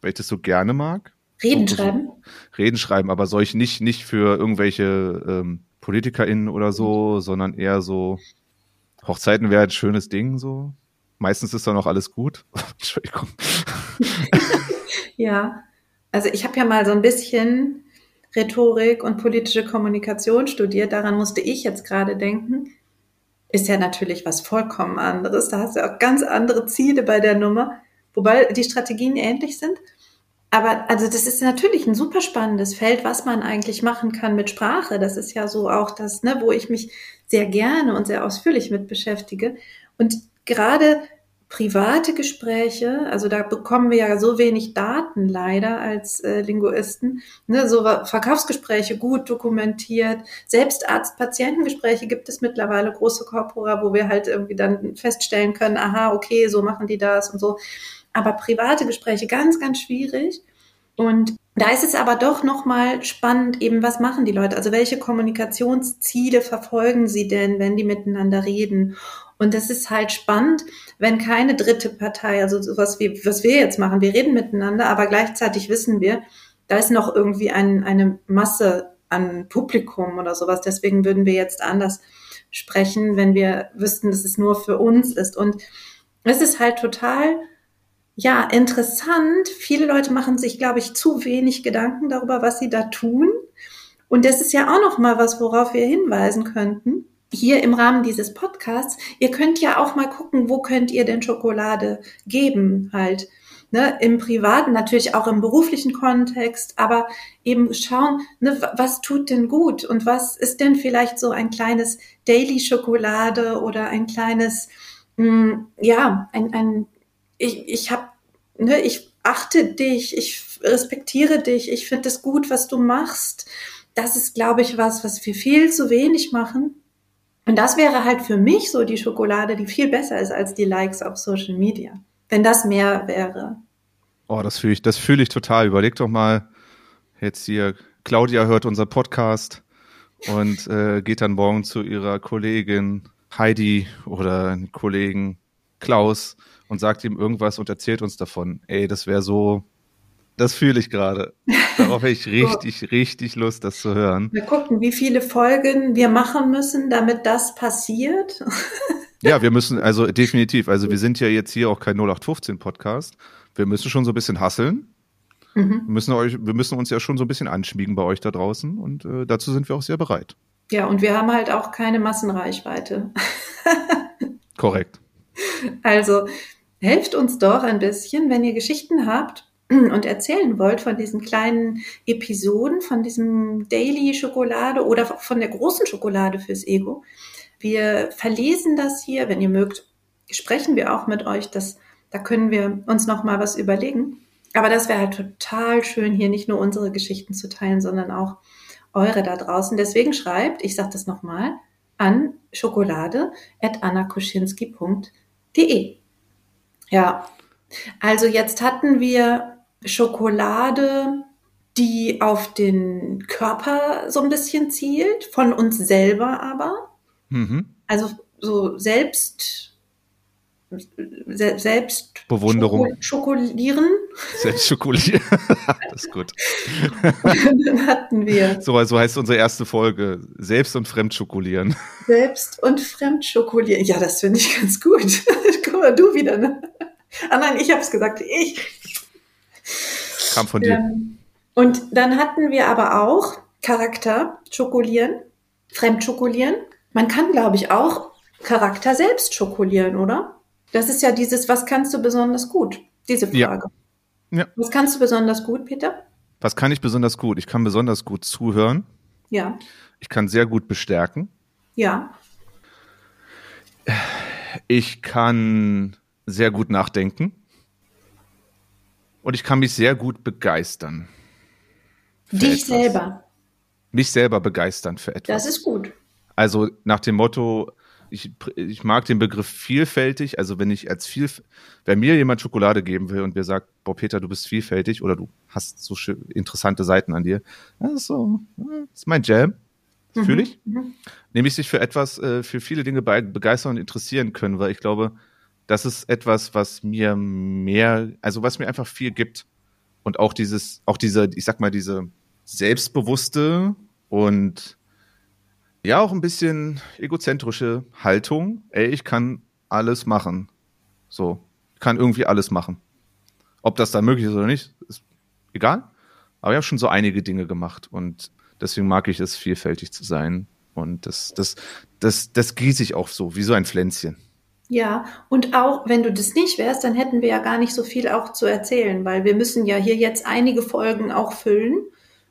weil ich das so gerne mag. Reden so- schreiben. Reden schreiben, aber solch nicht, nicht für irgendwelche ähm, PolitikerInnen oder so, sondern eher so, Hochzeiten wäre ein schönes Ding, so. Meistens ist dann auch alles gut. Entschuldigung. Ja, also ich habe ja mal so ein bisschen Rhetorik und politische Kommunikation studiert. Daran musste ich jetzt gerade denken. Ist ja natürlich was vollkommen anderes. Da hast du auch ganz andere Ziele bei der Nummer, wobei die Strategien ähnlich sind. Aber also das ist natürlich ein super spannendes Feld, was man eigentlich machen kann mit Sprache. Das ist ja so auch das, ne, wo ich mich sehr gerne und sehr ausführlich mit beschäftige. Und gerade private Gespräche, also da bekommen wir ja so wenig Daten leider als äh, Linguisten, ne, so Verkaufsgespräche gut dokumentiert, selbst Arzt-Patientengespräche gibt es mittlerweile große Corpora, wo wir halt irgendwie dann feststellen können, aha, okay, so machen die das und so. Aber private Gespräche ganz, ganz schwierig. Und da ist es aber doch nochmal spannend, eben was machen die Leute? Also welche Kommunikationsziele verfolgen sie denn, wenn die miteinander reden? Und das ist halt spannend, wenn keine dritte Partei, also sowas wie, was wir jetzt machen, wir reden miteinander, aber gleichzeitig wissen wir, da ist noch irgendwie ein, eine Masse an Publikum oder sowas. Deswegen würden wir jetzt anders sprechen, wenn wir wüssten, dass es nur für uns ist. Und es ist halt total ja, interessant. Viele Leute machen sich, glaube ich, zu wenig Gedanken darüber, was sie da tun. Und das ist ja auch noch mal was, worauf wir hinweisen könnten. Hier im Rahmen dieses Podcasts. Ihr könnt ja auch mal gucken, wo könnt ihr denn Schokolade geben halt. ne, im privaten, natürlich auch im beruflichen Kontext, aber eben schauen, ne, was tut denn gut und was ist denn vielleicht so ein kleines Daily Schokolade oder ein kleines, mh, mm, ja, ein, ein ich, ich habe, ne, ich achte dich, ich respektiere dich, ich finde es gut, was du machst. Das ist, glaube ich, was, was wir viel zu wenig machen. Und das wäre halt für mich so die Schokolade, die viel besser ist als die Likes auf Social Media. Wenn das mehr wäre. Oh, das fühle ich, das fühle ich total. Überleg doch mal, jetzt hier, Claudia hört unser Podcast und äh, geht dann morgen zu ihrer Kollegin Heidi oder Kollegen Klaus und sagt ihm irgendwas und erzählt uns davon. Ey, das wäre so, das fühle ich gerade. Darauf habe ich richtig, so. richtig Lust, das zu hören. Wir gucken, wie viele Folgen wir machen müssen, damit das passiert. ja, wir müssen, also definitiv. Also wir sind ja jetzt hier auch kein 0815 Podcast. Wir müssen schon so ein bisschen hasseln. Mhm. Wir, müssen euch, wir müssen uns ja schon so ein bisschen anschmiegen bei euch da draußen und äh, dazu sind wir auch sehr bereit. Ja, und wir haben halt auch keine Massenreichweite. Korrekt. Also helft uns doch ein bisschen, wenn ihr Geschichten habt und erzählen wollt von diesen kleinen Episoden, von diesem Daily Schokolade oder von der großen Schokolade fürs Ego. Wir verlesen das hier, wenn ihr mögt, sprechen wir auch mit euch, das, da können wir uns noch mal was überlegen. Aber das wäre halt total schön, hier nicht nur unsere Geschichten zu teilen, sondern auch eure da draußen. Deswegen schreibt, ich sage das nochmal, an schokolade.annakuschinski.de. Ja, also jetzt hatten wir Schokolade, die auf den Körper so ein bisschen zielt, von uns selber aber. Mhm. Also so selbst selbst Bewunderung. Schokolieren. Selbst schokolieren. das ist gut. Und dann hatten wir. So, so heißt unsere erste Folge. Selbst und Fremdschokolieren. Selbst und Fremdschokolieren. Ja, das finde ich ganz gut. Guck mal, du wieder, ne? Ah nein, ich habe es gesagt. Ich. Kam von dir. Ähm, und dann hatten wir aber auch Charakter schokolieren, Fremdschokolieren. Man kann, glaube ich, auch Charakter selbst schokolieren, oder? Das ist ja dieses, was kannst du besonders gut? Diese Frage. Ja. ja. Was kannst du besonders gut, Peter? Was kann ich besonders gut? Ich kann besonders gut zuhören. Ja. Ich kann sehr gut bestärken. Ja. Ich kann sehr gut nachdenken. Und ich kann mich sehr gut begeistern. Dich etwas. selber. Mich selber begeistern für etwas. Das ist gut. Also nach dem Motto, ich, ich mag den Begriff vielfältig. Also wenn ich als viel, wenn mir jemand Schokolade geben will und mir sagt, boah Peter, du bist vielfältig oder du hast so interessante Seiten an dir, das ist so, das ist mein Jam. Mhm. Fühle ich. Mhm. Nämlich sich für etwas, äh, für viele Dinge begeistern und interessieren können, weil ich glaube, das ist etwas, was mir mehr, also was mir einfach viel gibt. Und auch dieses, auch diese, ich sag mal, diese selbstbewusste und ja, auch ein bisschen egozentrische Haltung. Ey, ich kann alles machen. So, ich kann irgendwie alles machen. Ob das dann möglich ist oder nicht, ist egal. Aber ich habe schon so einige Dinge gemacht und deswegen mag ich es, vielfältig zu sein. Und das, das, das, das gieße ich auch so, wie so ein Pflänzchen. Ja, und auch wenn du das nicht wärst, dann hätten wir ja gar nicht so viel auch zu erzählen, weil wir müssen ja hier jetzt einige Folgen auch füllen.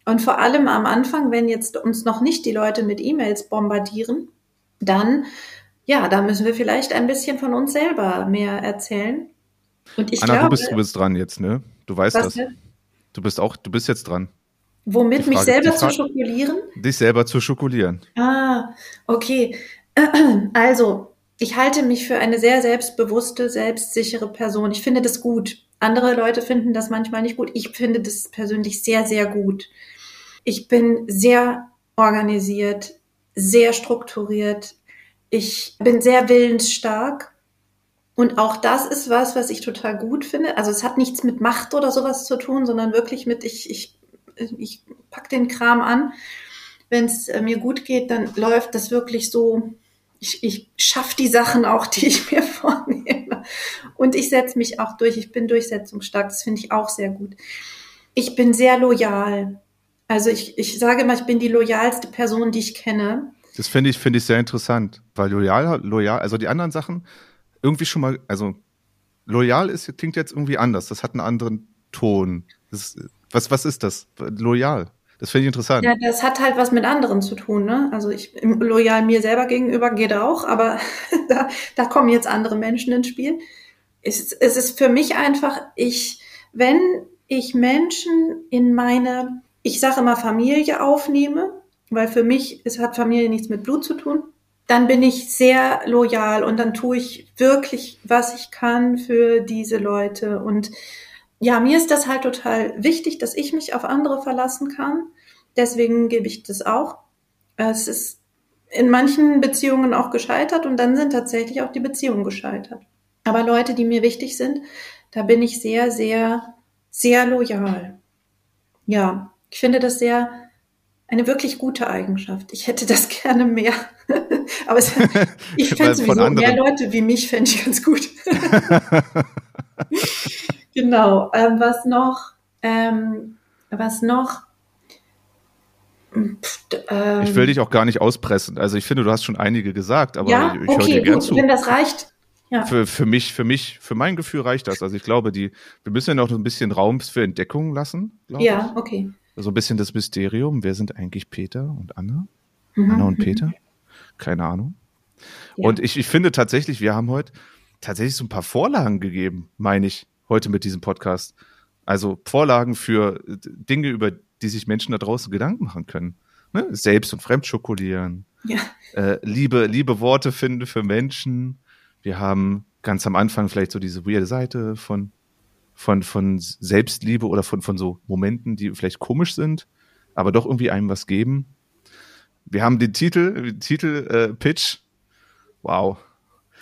Und vor allem am Anfang, wenn jetzt uns noch nicht die Leute mit E-Mails bombardieren, dann, ja, da müssen wir vielleicht ein bisschen von uns selber mehr erzählen. Und ich Anna, glaube, du bist, du bist dran jetzt, ne? Du weißt das. Denn? Du bist auch, du bist jetzt dran. Womit Frage, mich selber zu schokolieren? Dich selber zu schokolieren. Ah, okay. Also, ich halte mich für eine sehr selbstbewusste, selbstsichere Person. Ich finde das gut. Andere Leute finden das manchmal nicht gut. Ich finde das persönlich sehr, sehr gut. Ich bin sehr organisiert, sehr strukturiert. Ich bin sehr willensstark. Und auch das ist was, was ich total gut finde. Also es hat nichts mit Macht oder sowas zu tun, sondern wirklich mit, ich, ich, ich pack den Kram an. Wenn es mir gut geht, dann läuft das wirklich so, ich, ich schaffe die Sachen auch, die ich mir vornehme. Und ich setze mich auch durch. Ich bin durchsetzungsstark. Das finde ich auch sehr gut. Ich bin sehr loyal. Also ich, ich sage immer, ich bin die loyalste Person, die ich kenne. Das finde ich, finde ich sehr interessant, weil loyal, loyal, also die anderen Sachen irgendwie schon mal, also Loyal ist, klingt jetzt irgendwie anders. Das hat einen anderen Ton. Das, was, was ist das? Loyal. Das finde ich interessant. Ja, das hat halt was mit anderen zu tun, ne? Also ich loyal mir selber gegenüber geht auch, aber da, da kommen jetzt andere Menschen ins Spiel. Es, es ist für mich einfach, ich, wenn ich Menschen in meine, ich sage immer Familie aufnehme, weil für mich es hat Familie nichts mit Blut zu tun, dann bin ich sehr loyal und dann tue ich wirklich, was ich kann für diese Leute. Und ja, mir ist das halt total wichtig, dass ich mich auf andere verlassen kann. Deswegen gebe ich das auch. Es ist in manchen Beziehungen auch gescheitert und dann sind tatsächlich auch die Beziehungen gescheitert. Aber Leute, die mir wichtig sind, da bin ich sehr, sehr, sehr loyal. Ja, ich finde das sehr eine wirklich gute Eigenschaft. Ich hätte das gerne mehr. Aber es, ich fände sowieso mehr Leute wie mich, fände ich ganz gut. genau. Ähm, was noch? Ähm, was noch? Pff, ähm, ich will dich auch gar nicht auspressen. Also ich finde, du hast schon einige gesagt, aber ja? ich, ich okay, höre dir gern gut. zu. Wenn das reicht. Ja. Für, für mich, für mich, für mein Gefühl reicht das. Also ich glaube, die, wir müssen ja noch ein bisschen Raum für Entdeckung lassen. Ja, ich. okay. So ein bisschen das Mysterium. Wer sind eigentlich Peter und Anna? Mhm. Anna und Peter? Keine Ahnung. Ja. Und ich, ich finde tatsächlich, wir haben heute tatsächlich so ein paar Vorlagen gegeben, meine ich, heute mit diesem Podcast. Also Vorlagen für äh, Dinge, über die sich Menschen da draußen Gedanken machen können. Ne? Selbst- und Fremdschokolieren. Ja. Äh, liebe, liebe Worte finden für Menschen. Wir haben ganz am Anfang vielleicht so diese weirde Seite von, von, von Selbstliebe oder von, von so Momenten, die vielleicht komisch sind, aber doch irgendwie einem was geben. Wir haben den Titel, Titel äh, Pitch. Wow.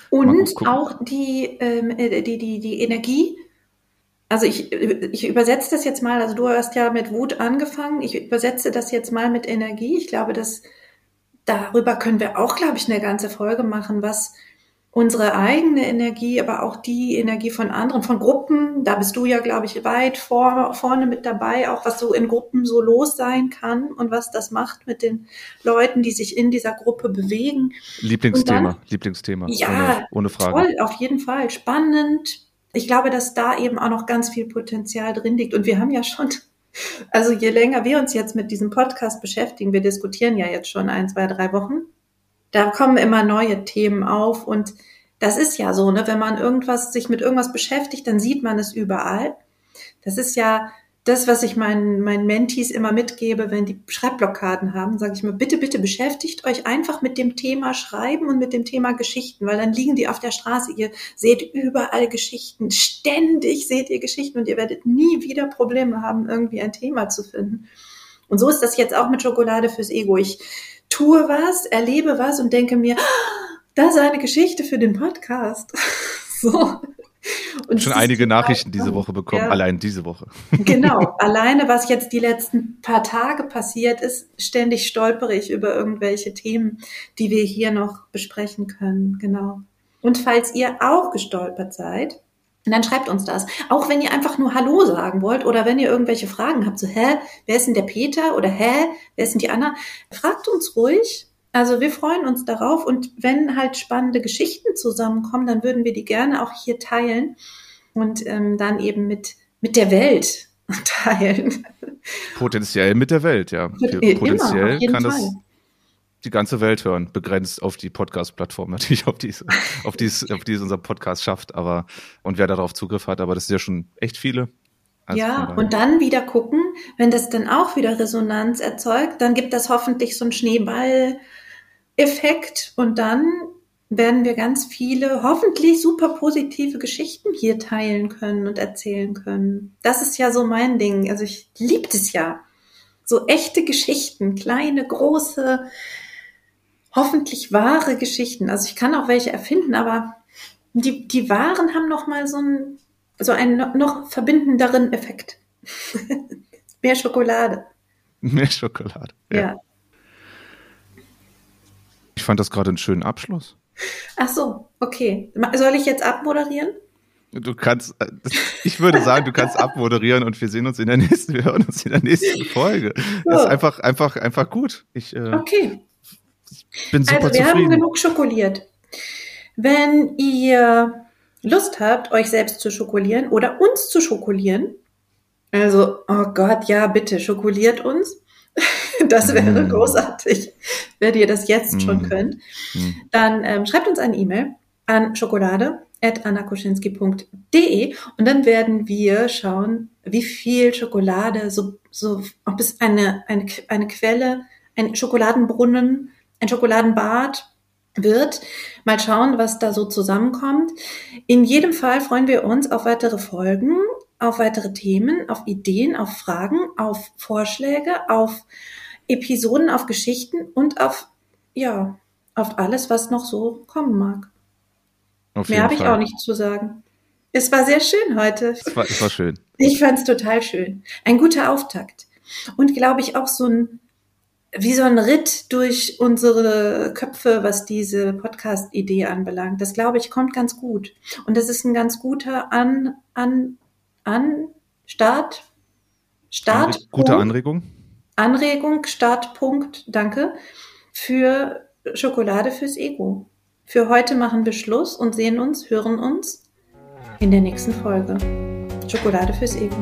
Und auch die, ähm, äh, die, die, die Energie. Also ich, ich übersetze das jetzt mal, also du hast ja mit Wut angefangen, ich übersetze das jetzt mal mit Energie. Ich glaube, dass darüber können wir auch, glaube ich, eine ganze Folge machen, was unsere eigene Energie, aber auch die Energie von anderen, von Gruppen, da bist du ja, glaube ich, weit vor, vorne mit dabei, auch was so in Gruppen so los sein kann und was das macht mit den Leuten, die sich in dieser Gruppe bewegen. Lieblingsthema, Und Lieblingsthema. Ja, ohne, ohne Frage. Toll, auf jeden Fall. Spannend. Ich glaube, dass da eben auch noch ganz viel Potenzial drin liegt. Und wir haben ja schon, also je länger wir uns jetzt mit diesem Podcast beschäftigen, wir diskutieren ja jetzt schon ein, zwei, drei Wochen, da kommen immer neue Themen auf. Und das ist ja so, ne? Wenn man irgendwas, sich mit irgendwas beschäftigt, dann sieht man es überall. Das ist ja das, was ich meinen, meinen Mentees immer mitgebe, wenn die Schreibblockaden haben, sage ich mir, bitte, bitte beschäftigt euch einfach mit dem Thema Schreiben und mit dem Thema Geschichten, weil dann liegen die auf der Straße. Ihr seht überall Geschichten, ständig seht ihr Geschichten und ihr werdet nie wieder Probleme haben, irgendwie ein Thema zu finden. Und so ist das jetzt auch mit Schokolade fürs Ego. Ich tue was, erlebe was und denke mir, "Ah, das ist eine Geschichte für den Podcast. so. Und Schon einige Nachrichten diese. Woche bekommen, Ja. allein diese Woche. Genau, alleine was jetzt die letzten paar Tage passiert ist, ständig stolpere ich über irgendwelche Themen, die wir hier noch besprechen können. Genau. Und falls ihr auch gestolpert seid, dann schreibt uns das. Auch wenn ihr einfach nur Hallo sagen wollt oder wenn ihr irgendwelche Fragen habt, so, hä, wer ist denn der Peter oder hä, wer ist denn die Anna? Fragt uns ruhig. Also wir freuen uns darauf und wenn halt spannende Geschichten zusammenkommen, dann würden wir die gerne auch hier teilen und ähm, dann eben mit, mit der Welt teilen. Potenziell mit der Welt, ja. Immer, Potenziell jeden kann das Fall. die ganze Welt hören, begrenzt auf die Podcast-Plattform natürlich, auf die, es- auf, die, es- auf die es unser Podcast schafft, aber und wer darauf Zugriff hat, aber das sind ja schon echt viele. Also ja, und dann wieder gucken, wenn das dann auch wieder Resonanz erzeugt, dann gibt das hoffentlich so einen Schneeball-Effekt und dann werden wir ganz viele, hoffentlich super positive Geschichten hier teilen können und erzählen können. Das ist ja so mein Ding. Also ich liebe es ja. So echte Geschichten, kleine, große, hoffentlich wahre Geschichten. Also ich kann auch welche erfinden, aber die, die wahren haben noch mal so einen, so einen no- noch verbindenderen Effekt. Mehr Schokolade. Mehr Schokolade. Ja. Ich fand das gerade einen schönen Abschluss. Ach so, okay. Soll ich jetzt abmoderieren? Du kannst, äh, ich würde sagen, du kannst abmoderieren und wir sehen uns in der nächsten, wir hören uns in der nächsten Folge. Das ist einfach, einfach, einfach gut. Ich äh, Okay. bin super Also wir haben zufrieden. genug schokoliert. Wenn ihr Lust habt, euch selbst zu schokolieren oder uns zu schokolieren, also, oh Gott, ja, bitte, schokoliert uns. Das wäre Mm. großartig, wenn ihr das jetzt schon Mm. könnt. Mm. Dann ähm, schreibt uns eine E-Mail an schokolade.annakoschinski.de und dann werden wir schauen, wie viel Schokolade, so, so, ob es eine, eine, eine Quelle, ein Schokoladenbrunnen, ein Schokoladenbad wird. Mal schauen, was da so zusammenkommt. In jedem Fall freuen wir uns auf weitere Folgen, auf weitere Themen, auf Ideen, auf Fragen, auf Vorschläge, auf Episoden, auf Geschichten und auf, ja, auf alles, was noch so kommen mag. Auf Mehr habe ich auch nicht zu sagen. Es war sehr schön heute. Es war, es war schön. Ich fand es total schön. Ein guter Auftakt. Und glaube ich auch so ein, wie so ein Ritt durch unsere Köpfe, was diese Podcast-Idee anbelangt. Das glaube ich kommt ganz gut. Und das ist ein ganz guter An, An, An, Start, Start, Anre gute Anregung. Anregung, Startpunkt, danke, für Schokolade fürs Ego. Für heute machen wir Schluss und sehen uns, hören uns in der nächsten Folge. Schokolade fürs Ego.